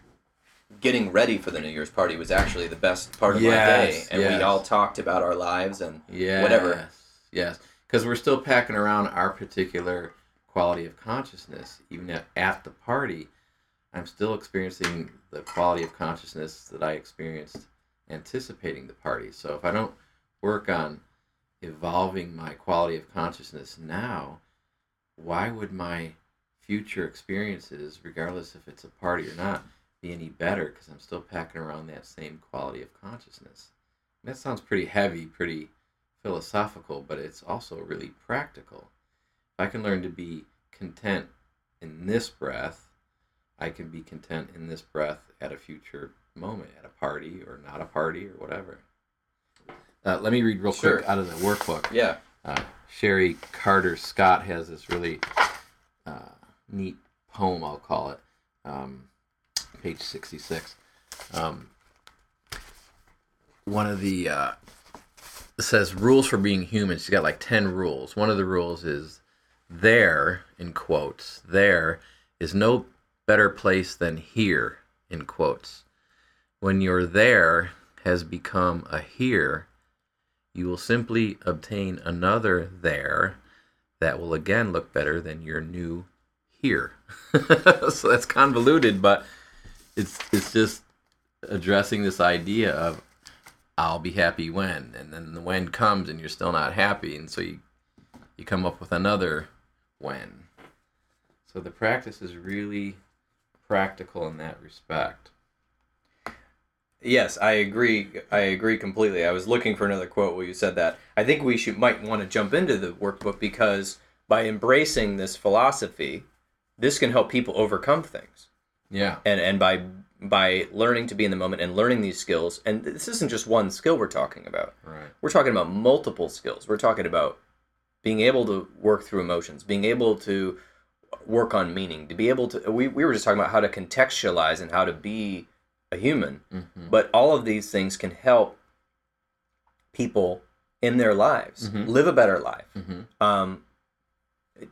Getting ready for the New Year's party was actually the best part of my day, Yes, and we all talked about our lives and Yes, whatever. Yes, because we're still packing around our particular quality of consciousness, even at, at the party. I'm still experiencing the quality of consciousness that I experienced anticipating the party. So if I don't work on evolving my quality of consciousness now, why would my future experiences, regardless if it's a party or not, be any better? Because I'm still packing around that same quality of consciousness. That sounds pretty heavy, pretty philosophical, but it's also really practical. If I can learn to be content in this breath, I can be content in this breath at a future moment, at a party or not a party or whatever. Uh, let me read real Sure. quick out of the workbook. Yeah, Uh, Sherry Carter Scott has this really uh, neat poem, I'll call it, um, page 66. Um, one of the uh, says rules for being human. She's got like 10 rules. One of the rules is there, in quotes, there is no better place than here, in quotes. When your there has become a here, you will simply obtain another there that will again look better than your new here. so that's convoluted, but it's it's just addressing this idea of I'll be happy when, and then the when comes and you're still not happy, and so you you come up with another when. So the practice is really practical in that respect. Yes, I agree. I agree completely. I was looking for another quote where you said that. I think we should might want to jump into the workbook because by embracing this philosophy, this can help people overcome things. Yeah. And and by by learning to be in the moment and learning these skills, and this isn't just one skill we're talking about. Right. We're talking about multiple skills. We're talking about being able to work through emotions, being able to work on meaning, to be able to we, we were just talking about how to contextualize and how to be a human. Mm-hmm. But all of these things can help people in their lives Mhm. live a better life. Mm-hmm. Um,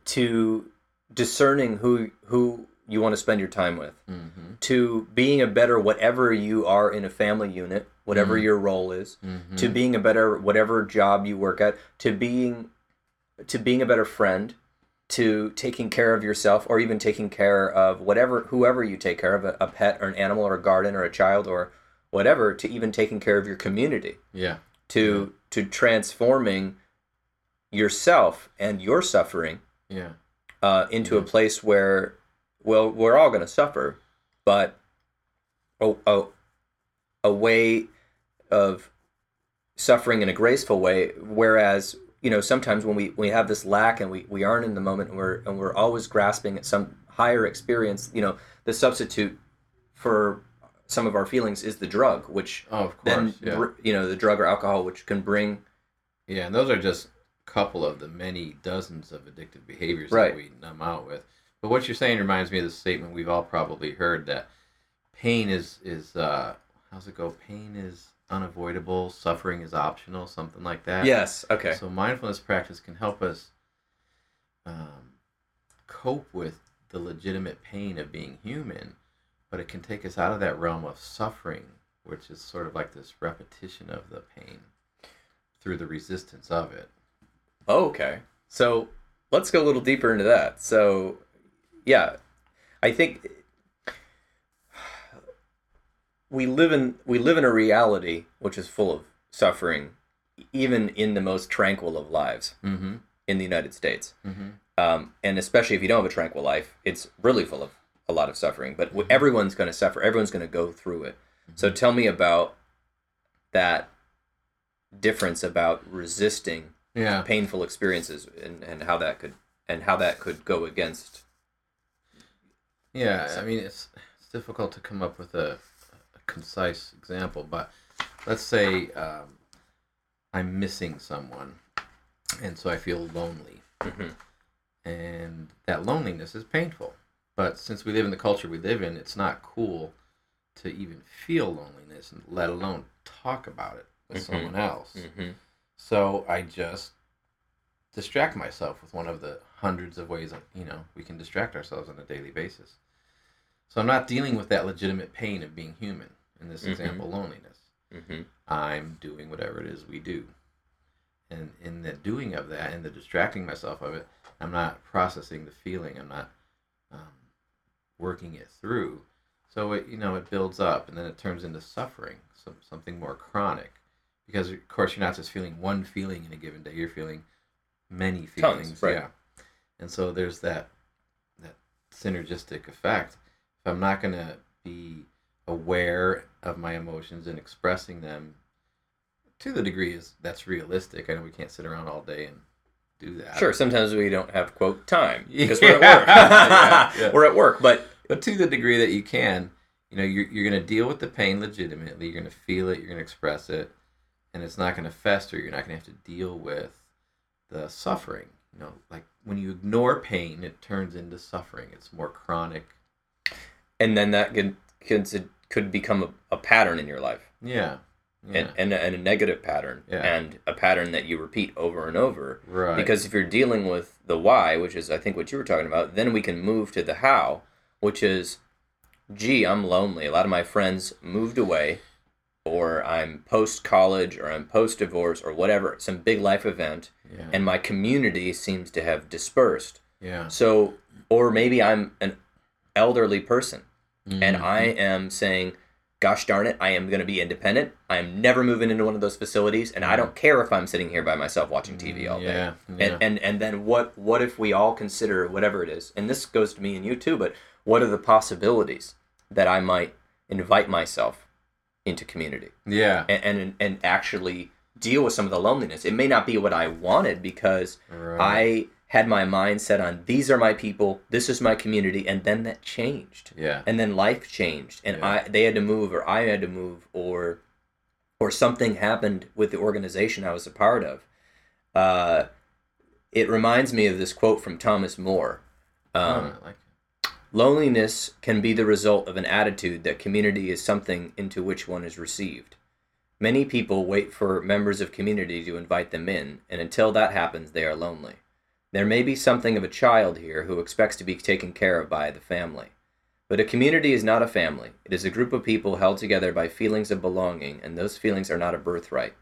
to discerning who who you want to spend your time with, Mm-hmm. to being a better whatever you are in a family unit, whatever Mhm. your role is, Mm-hmm. to being a better whatever job you work at, to being to being a better friend, to taking care of yourself or even taking care of whatever whoever you take care of, a, a pet or an animal or a garden or a child or whatever, to even taking care of your community, yeah. to to transforming yourself and your suffering Yeah. uh, into a place where, well, we're all going to suffer, but a, a, a way of suffering in a graceful way. Whereas, you know, sometimes when we, we have this lack and we, we aren't in the moment and we're, and we're always grasping at some higher experience, you know, the substitute for some of our feelings is the drug, which Oh, of course. then, yeah. you know, the drug or alcohol, which can bring, Yeah, and those are just a couple of the many dozens of addictive behaviors Right. that we numb out with. But what you're saying reminds me of the statement we've all probably heard that pain is is uh how's it go? Pain is unavoidable, suffering is optional, something like that. yes, okay. So mindfulness practice can help us um, cope with the legitimate pain of being human, but it can take us out of that realm of suffering, which is sort of like this repetition of the pain through the resistance of it. Oh, okay. So let's go a little deeper into that. So, yeah, I think we live in we live in a reality which is full of suffering, even in the most tranquil of lives Mm-hmm. in the United States. Mm-hmm. Um, and especially if you don't have a tranquil life, it's really full of a lot of suffering. But w- everyone's going to suffer. Everyone's going to go through it. So tell me about that difference about resisting Yeah. painful experiences and, and how that could and how that could go against Yeah, I mean it's it's difficult to come up with a, a concise example, but let's say um, I'm missing someone, and so I feel lonely, Mhm. and that loneliness is painful. But since we live in the culture we live in, it's not cool to even feel loneliness, let alone talk about it with Mhm. someone else. mm-hmm. So I just distract myself with one of the hundreds of ways you know we can distract ourselves on a daily basis. So I'm not dealing with that legitimate pain of being human. In this Mhm. example, loneliness. Mm-hmm. I'm doing whatever it is we do, and in the doing of that, and the distracting myself of it, I'm not processing the feeling. I'm not um, working it through. So it you know it builds up, and then it turns into suffering, some something more chronic because of course you're not just feeling one feeling in a given day you're feeling many Tons, feelings right. yeah and so there's that that synergistic effect if i'm not going to be aware of my emotions and expressing them to the degree is that's realistic i know we can't sit around all day and do that Sure. Sometimes we don't have quote time Yeah. because we're at work. Yeah, yeah. We're at work, but but to the degree that you can you know you're, you're going to deal with the pain legitimately you're going to feel it you're going to express it and it's not going to fester you're not going to have to deal with the suffering you know like when you ignore pain it turns into suffering it's more chronic and then that could could, could become a, a pattern in your life. Yeah. Yeah. And, and, a, and a negative pattern. Yeah. and a pattern that you repeat over and over. Right. Because if you're dealing with the why which is i think what you were talking about then we can move to the how which is gee i'm lonely. A lot of my friends moved away or i'm post college or i'm post divorce or whatever some big life event yeah. and my community seems to have dispersed. Yeah. So or maybe i'm an elderly person and Mhm. i am saying gosh darn it, I am going to be independent. I am never moving into one of those facilities, and I don't care if I'm sitting here by myself watching TV all day. Yeah, yeah. And, and and then what what if we all consider whatever it is, and this goes to me and you too, but what are the possibilities that I might invite myself into community Yeah. and and, and actually deal with some of the loneliness? It may not be what I wanted because Right. I had my mind set on these are my people, this is my community, and then that changed. Yeah. and then life changed and Yeah. i they had to move or i had to move or or something happened with the organization i was a part of. Uh, it reminds me of this quote from Thomas Moore um, Oh, like loneliness can be the result of an attitude that community is something into which one is received. Many people wait for members of community to invite them in and until that happens they are lonely there may be something of a child here who expects to be taken care of by the family but a community is not a family. It is a group of people held together by feelings of belonging, and those feelings are not a birthright.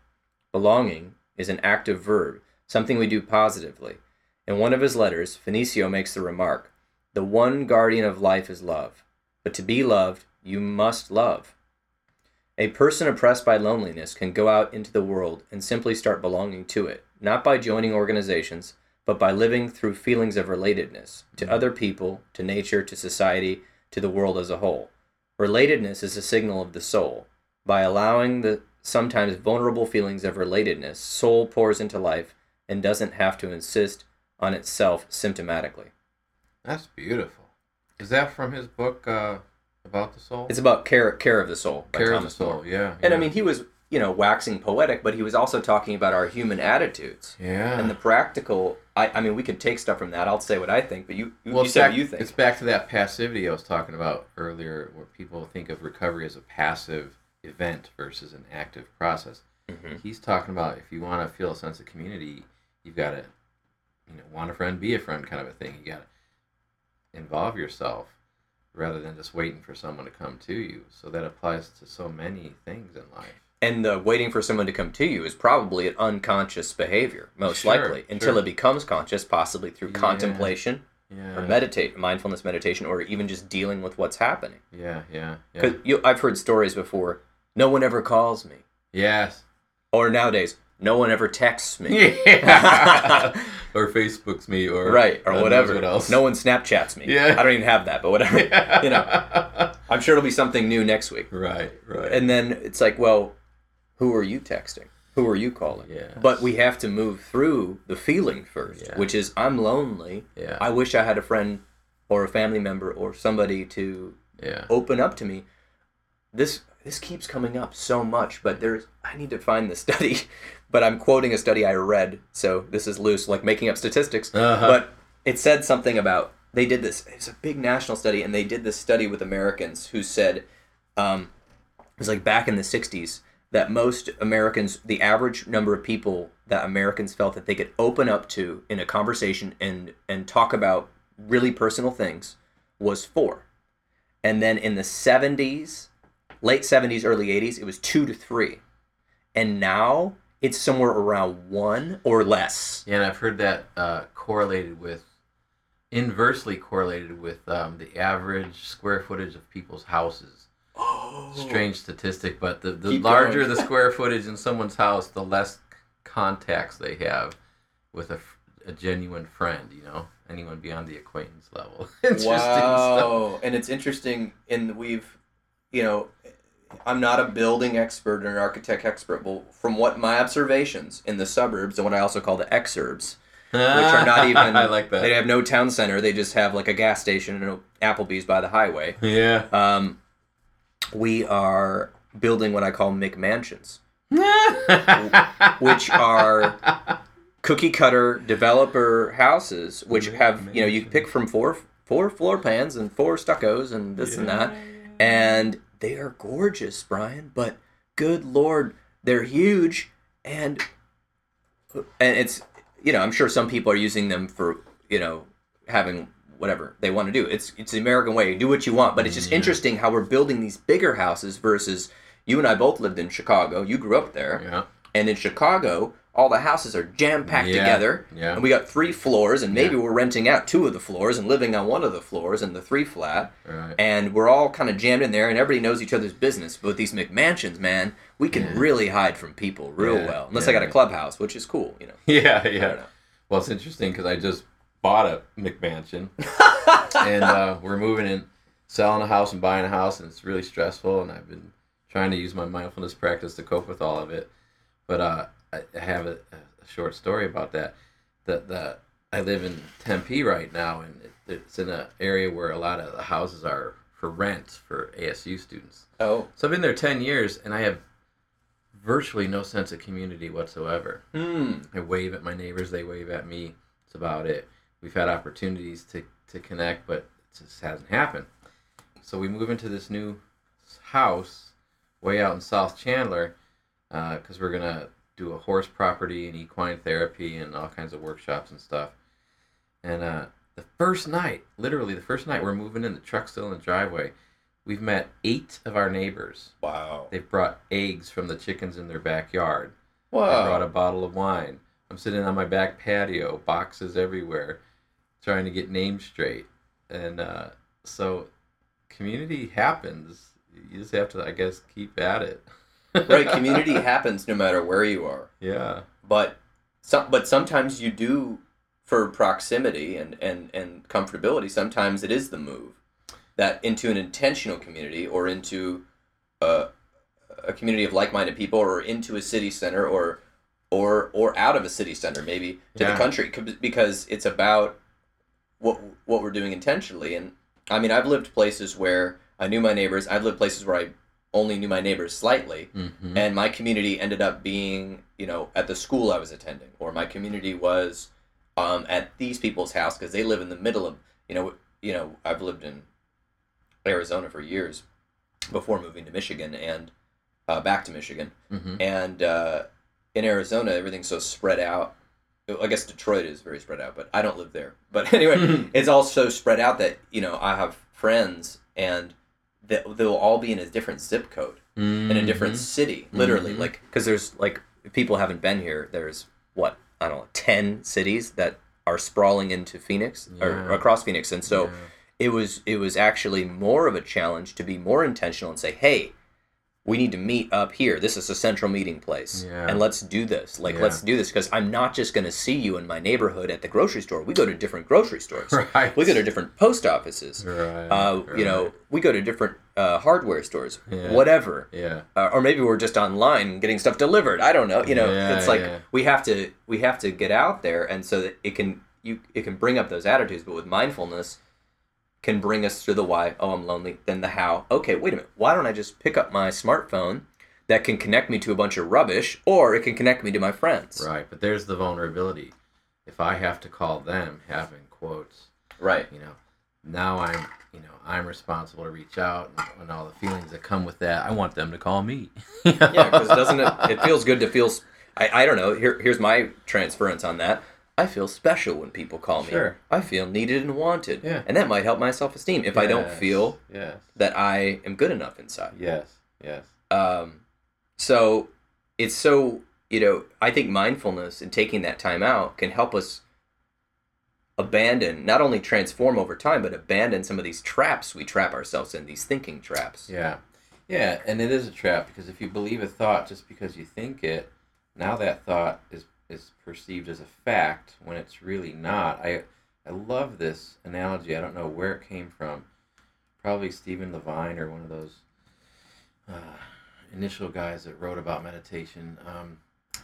Belonging is an active verb, something we do positively. In one of his letters, Ficino makes the remark The one guardian of life is love, but to be loved, you must love. A person oppressed by loneliness can go out into the world and simply start belonging to it, not by joining organizations, but by living through feelings of relatedness to other people, to nature, to society, to the world as a whole. Relatedness is a signal of the soul. By allowing the sometimes vulnerable feelings of relatedness, soul pours into life and doesn't have to insist on itself symptomatically. That's beautiful. Is that from his book uh, about the soul? It's about care care of the soul by Care of the soul. Moore. Yeah. And I mean, he was you know waxing poetic, but he was also talking about our human attitudes yeah. and the practical. I, I mean, we could take stuff from that. I'll say what I think, but you you, well, you say back, what you think. It's back to that passivity I was talking about earlier, where people think of recovery as a passive event versus an active process. Mhm. He's talking about if you want to feel a sense of community, you've got to, you know, want a friend, be a friend, kind of a thing. You got to involve yourself rather than just waiting for someone to come to you. So that applies to so many things in life. And the waiting for someone to come to you is probably an unconscious behavior, most Sure, likely, until sure. it becomes conscious, possibly through Yeah. contemplation Yeah. or meditate, mindfulness meditation, or even just dealing with what's happening. yeah, yeah, yeah. Because you, I've heard stories before. No one ever calls me, Yes. or nowadays, no one ever texts me. Yeah. or Facebook's me or Right, or uh, whatever. What else? No one Snapchats me. Yeah. I don't even have that, but whatever. you know, I'm sure it'll be something new next week. Right, right. And then it's like, well, who are you texting? Who are you calling? Yes. But we have to move through the feeling first, Yeah. which is I'm lonely. yeah, I wish I had a friend or a family member or somebody to yeah. open up to me. This this keeps coming up so much, but there's I need to find the study, but I'm quoting a study I read, so this is loose, like making up statistics. Uh-huh. But it said something about they did this. It's a big national study, and they did this study with Americans who said um, it was like back in the '60s that most Americans, the average number of people that Americans felt that they could open up to in a conversation and and talk about really personal things was four. And then in the 70s, late 70s, early 80s, it was two to three. And now it's somewhere around one or less. Yeah, and I've heard that uh, correlated with, inversely correlated with um, the average square footage of people's houses. Strange statistic, but the, the Keep larger going. the square footage in someone's house, the less contacts they have with a, a genuine friend, you know? Anyone beyond the acquaintance level. Interesting stuff. Wow. And it's interesting in we've you know I'm not a building expert or an architect expert, but from what my observations in the suburbs and what I also call the exurbs, which are not even I like that. They have no town center, they just have like a gas station and an Applebee's by the highway. yeah. Um, we are building what I call McMansions, which are cookie cutter developer houses, which mm-hmm. have you know you pick from four four floor plans and four stuccos and this and that, and they are gorgeous, Bryon. But good lord, they're huge, and and it's you know I'm sure some people are using them for you know having whatever they want to do. It's it's the American way. Do what you want, but it's just interesting how we're building these bigger houses versus you and I both lived in Chicago. You grew up there. yeah. And in Chicago, all the houses are jam packed Yeah, together. yeah. And we got three floors, and maybe Yeah. we're renting out two of the floors and living on one of the floors in the three flat. Right. And we're all kind of jammed in there, and everybody knows each other's business. But with these McMansions, man, we can Yeah. really hide from people real Yeah, well. Unless I got a clubhouse, which is cool, you know. Yeah, yeah. Well, it's interesting because I just bought a McMansion, and uh, we're moving in, selling a house and buying a house, and it's really stressful. And I've been trying to use my mindfulness practice to cope with all of it. But uh, I have a, a short story about that. That the I live in Tempe right now, and it, it's in an area where a lot of the houses are for rent for ASU students. Oh. So I've been there ten years, and I have virtually no sense of community whatsoever. Hmm. I wave at my neighbors, they wave at me. It's about it. We've had opportunities to, to connect, but it just hasn't happened. So we move into this new house way out in South Chandler because we're going to do a horse property and equine therapy and all kinds of workshops and stuff. And uh, the first night, literally the first night we're moving in, the truck's still in the driveway. We've met eight of our neighbors. Wow. They've brought eggs from the chickens in their backyard. I Wow. brought a bottle of wine. I'm sitting on my back patio, boxes everywhere, trying to get names straight. And uh, so community happens. You just have to, I guess, keep at it. right. Community happens no matter where you are. Yeah. but some but sometimes you do for proximity and and and comfortability sometimes it is the move that into an intentional community or into a, a community of like-minded people or into a city center or or or out of a city center maybe to Yeah. the country because it's about what what we're doing intentionally and i mean i've lived places where i knew my neighbors i've lived places where i only knew my neighbors slightly Mm-hmm. and my community ended up being you know at the school i was attending or my community was um, at these people's house because they live in the middle of you know you know i've lived in arizona for years before moving to michigan and uh, back to michigan mm-hmm. and uh, in arizona everything's so spread out i guess detroit is very spread out but i don't live there but anyway it's all so spread out that you know i have friends and that they'll all be in a different zip code in a different city, literally. Mhm. Like, because there's like, if people haven't been here, there's what I don't know, ten cities that are sprawling into Phoenix or Yeah. across Phoenix, and so Yeah. it was it was actually more of a challenge to be more intentional and say, hey. We need to meet up here. This is a central meeting place, Yeah. and let's do this. Like, Yeah. let's do this because I'm not just going to see you in my neighborhood at the grocery store. We go to different grocery stores. Right. We go to different post offices. Right. Uh, you know, we go to different uh, hardware stores. Yeah. Whatever Yeah. uh, or maybe we're just online getting stuff delivered. I don't know. You know, it's like we have to we have to get out there, and so that it can you it can bring up those attitudes, but with mindfulness, can bring us through the why. Oh, I'm lonely. Then the how. Okay, wait a minute. Why don't I just pick up my smartphone that can connect me to a bunch of rubbish, or it can connect me to my friends. Right. But there's the vulnerability. If I have to call them, having quotes, Right. you know, now I'm, you know, I'm responsible to reach out and, and all the feelings that come with that. I want them to call me. Yeah, because doesn't it? It feels good to feel. I, I don't know. Here here's my transference on that. I feel special when people call me. I feel needed and wanted. Yeah. And that might help my self esteem if I don't feel Yes. that I am good enough inside. Yes. Yes. Um, so it's so you know I think mindfulness and taking that time out can help us abandon not only transform over time but abandon some of these traps we trap ourselves in these thinking traps. Yeah. Yeah, and it is a trap because if you believe a thought just because you think it, now that thought is is perceived as a fact when it's really not. I I love this analogy. I don't know where it came from. Probably Stephen Levine or one of those uh, initial guys that wrote about meditation. Um,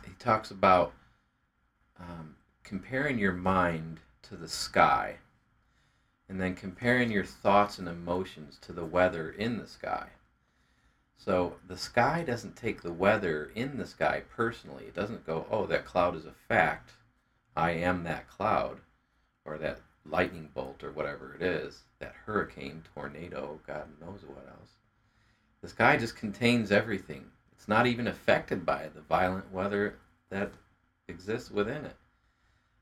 he talks about um, comparing your mind to the sky and then comparing your thoughts and emotions to the weather in the sky. So the sky doesn't take the weather in the sky personally. It doesn't go, oh, that cloud is a fact. I am that cloud, or that lightning bolt, or whatever it is, that hurricane, tornado, God knows what else. The sky just contains everything. It's not even affected by the violent weather that exists within it.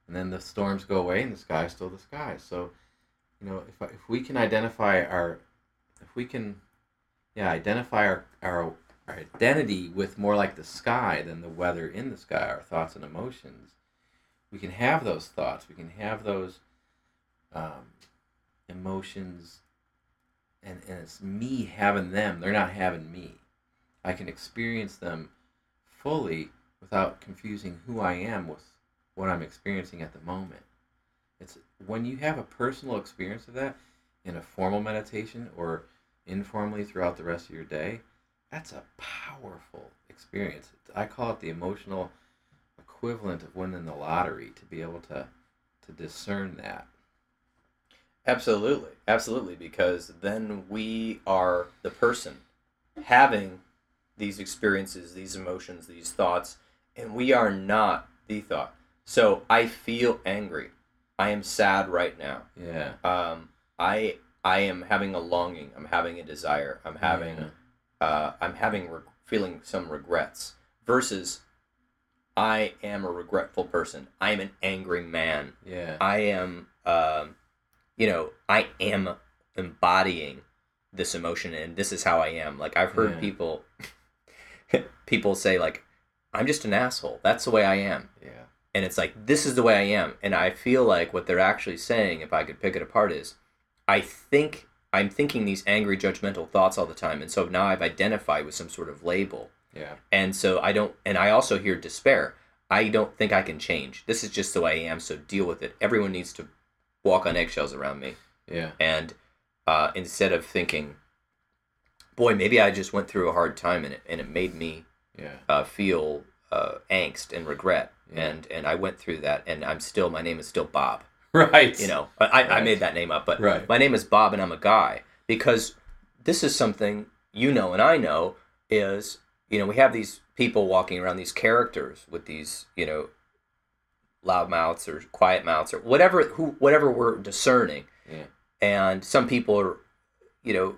And then the storms go away, and the sky is still the sky. So, you know, if, if we can identify our, if we can yeah identify our, our our identity with more like the sky than the weather in the sky, our thoughts and emotions, we can have those thoughts. We can have those um, emotions, and, and it's me having them. They're not having me. I can experience them fully without confusing who I am with what I'm experiencing at the moment. It's when you have a personal experience of that in a formal meditation or informally throughout the rest of your day, that's a powerful experience. I call it the emotional equivalent of winning the lottery to be able to to discern that. Absolutely, absolutely, because then we are the person having these experiences, these emotions, these thoughts, and we are not the thought. So I feel angry. I am sad right now. Yeah. Um, I I am having a longing. I'm having a desire. I'm having Yeah. uh, I'm having re- feeling some regrets. Versus, I am a regretful person. I am an angry man. Yeah. I am, um, you know, I am embodying this emotion, and this is how I am. Like I've heard Yeah. people, people say like, "I'm just an asshole. That's the way I am," Yeah. and it's like this is the way I am. And I feel like what they're actually saying, if I could pick it apart, is, I think I'm thinking these angry, judgmental thoughts all the time, and so now I've identified with some sort of label Yeah. and so I don't, and I also hear despair. I don't think I can change. This is just the way I am, so deal with it. Everyone needs to walk on eggshells around me. Yeah. And uh, instead of thinking, boy, maybe I just went through a hard time and it, and it made me Yeah. uh, feel uh, angst and regret. Yeah. And, and I went through that, and I'm still, my name is still Bob. Right. You know, I, I, I made that name up, but Right. my name is Bob and I'm a guy because this is something you know and I know is, you know, we have these people walking around, these characters with these, you know, loud mouths or quiet mouths or whatever, who, whatever we're discerning. Yeah. And some people are, you know,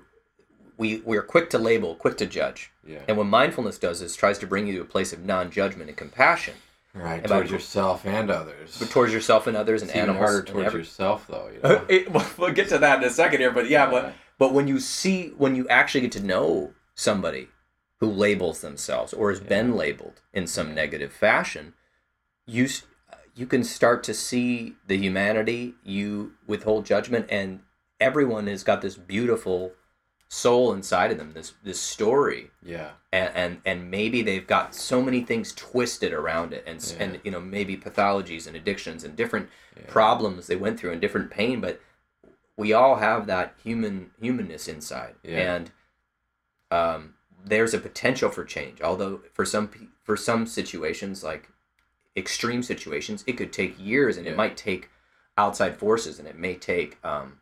we, we're quick to label, quick to judge. Yeah. And what mindfulness does is tries to bring you to a place of non-judgment and compassion Right. about- Towards yourself and others. but towards yourself and others and it's even harder towards every- yourself, though. You know? It- we'll- we'll get to that in a second here, but yeah, but Yeah. but when you see when you actually get to know somebody who labels themselves or has been labeled in some negative fashion, you you can start to see the humanity. You withhold judgment, and everyone has got this beautiful soul inside of them. This this story yeah. and, and and maybe they've got so many things twisted around it and Yeah. and you know maybe pathologies and addictions and different Yeah. problems they went through and different pain but we all have that human humanness inside Yeah. and um, there's a potential for change although for some for some situations like extreme situations it could take years and it might take outside forces and it may take um,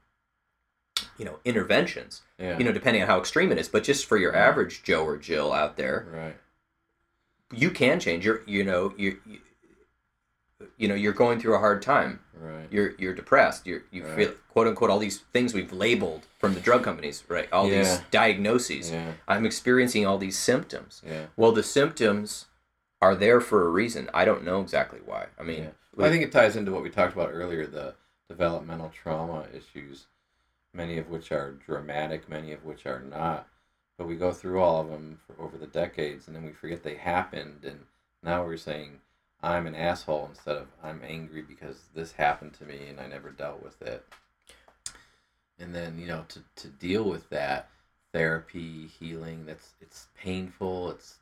you know interventions Yeah. you know depending on how extreme it is but just for your Yeah. average joe or jill out there Right. you can change you're you know you you, you know you're going through a hard time Right. you're you're depressed you're you Right. feel quote unquote all these things we've labeled from the drug companies right all these diagnoses Yeah. i'm experiencing all these symptoms Yeah. well the symptoms are there for a reason i don't know exactly why i mean Yeah. Well, I think it ties into what we talked about earlier the developmental trauma issues, many of which are dramatic, many of which are not. But we go through all of them for over the decades and then we forget they happened. And now we're saying, I'm an asshole instead of I'm angry because this happened to me and I never dealt with it. And then, you know, to, to deal with that, therapy, healing, that's it's painful, it's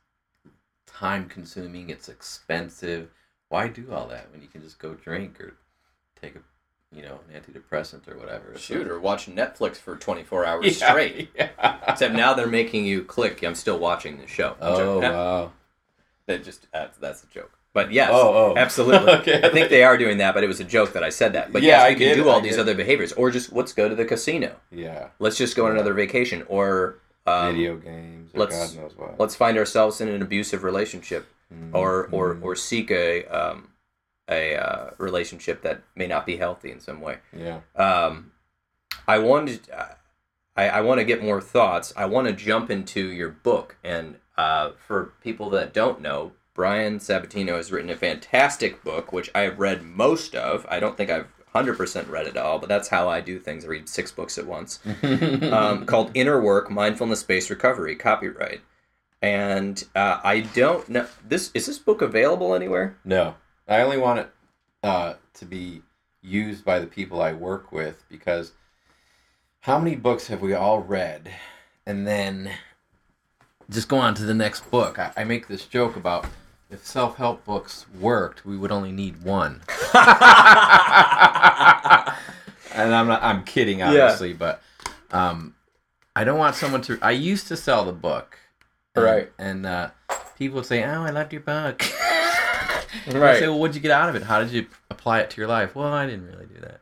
time consuming, it's expensive why do all that when you can just go drink or take a you know an antidepressant or whatever shoot or watch netflix for 24 hours straight yeah. except now they're making you click i'm still watching the show oh wow That just that's, that's a joke. But yes, Oh, oh. absolutely. Okay. I think they are doing that, but it was a joke that I said that. But Yeah, yes, I you can get do it, all I these other behaviors, or just let's go to the casino. yeah Let's just go on another vacation, or um, video games or let's- god knows what let's find ourselves in an abusive relationship, Mm, or or or seek a um, a uh, relationship that may not be healthy in some way. yeah Um, I wanted, I, I want to get more thoughts. I want to jump into your book, and uh, for people that don't know, Bryon Sabatino has written a fantastic book, which I have read most of. I don't think I've hundred percent read it all, but that's how I do things. I read six books at once. Um, called Inner Work: Mindfulness Based Recovery, copyright. and uh, I don't know this is this book available anywhere? No, I only want it uh, to be used by the people I work with because how many books have we all read and then just go on to the next book? I, I make this joke about if self help books worked, we would only need one. and I'm not. I'm kidding, obviously, but um, I don't want someone to. I used to sell the book, and, Right. And uh, people would say, "Oh, I loved your book." I Right. say, "Well, what'd you get out of it? How did you apply it to your life?" Well, I didn't really do that.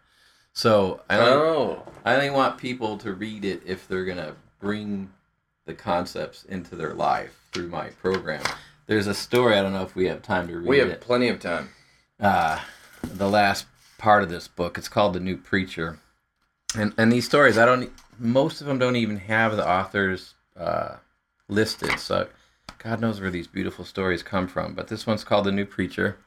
So I only, Oh, I only want people to read it if they're gonna bring the concepts into their life through my program. There's a story. I don't know if we have time to read we have it plenty of time. uh, the last part of this book. It's called The New Preacher, and and these stories I don't. Most of them don't even have the authors uh, listed. So God knows where these beautiful stories come from. But this one's called The New Preacher.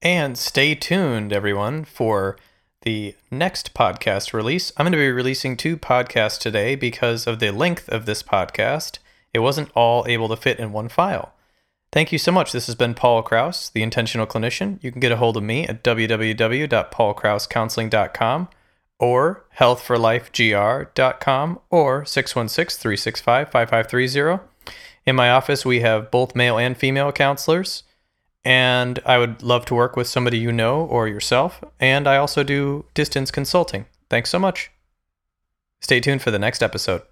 And stay tuned, everyone, for the next podcast release. I'm going to be releasing two podcasts today because of the length of this podcast. It wasn't all able to fit in one file. Thank you so much. This has been Paul Krauss, the intentional clinician. You can get a hold of me at www.paulkrauscounseling.com or healthforlifegr.com or 616 365 5530. In my office, we have both male and female counselors and I would love to work with somebody you know or yourself. And I also do distance consulting. Thanks so much. Stay tuned for the next episode.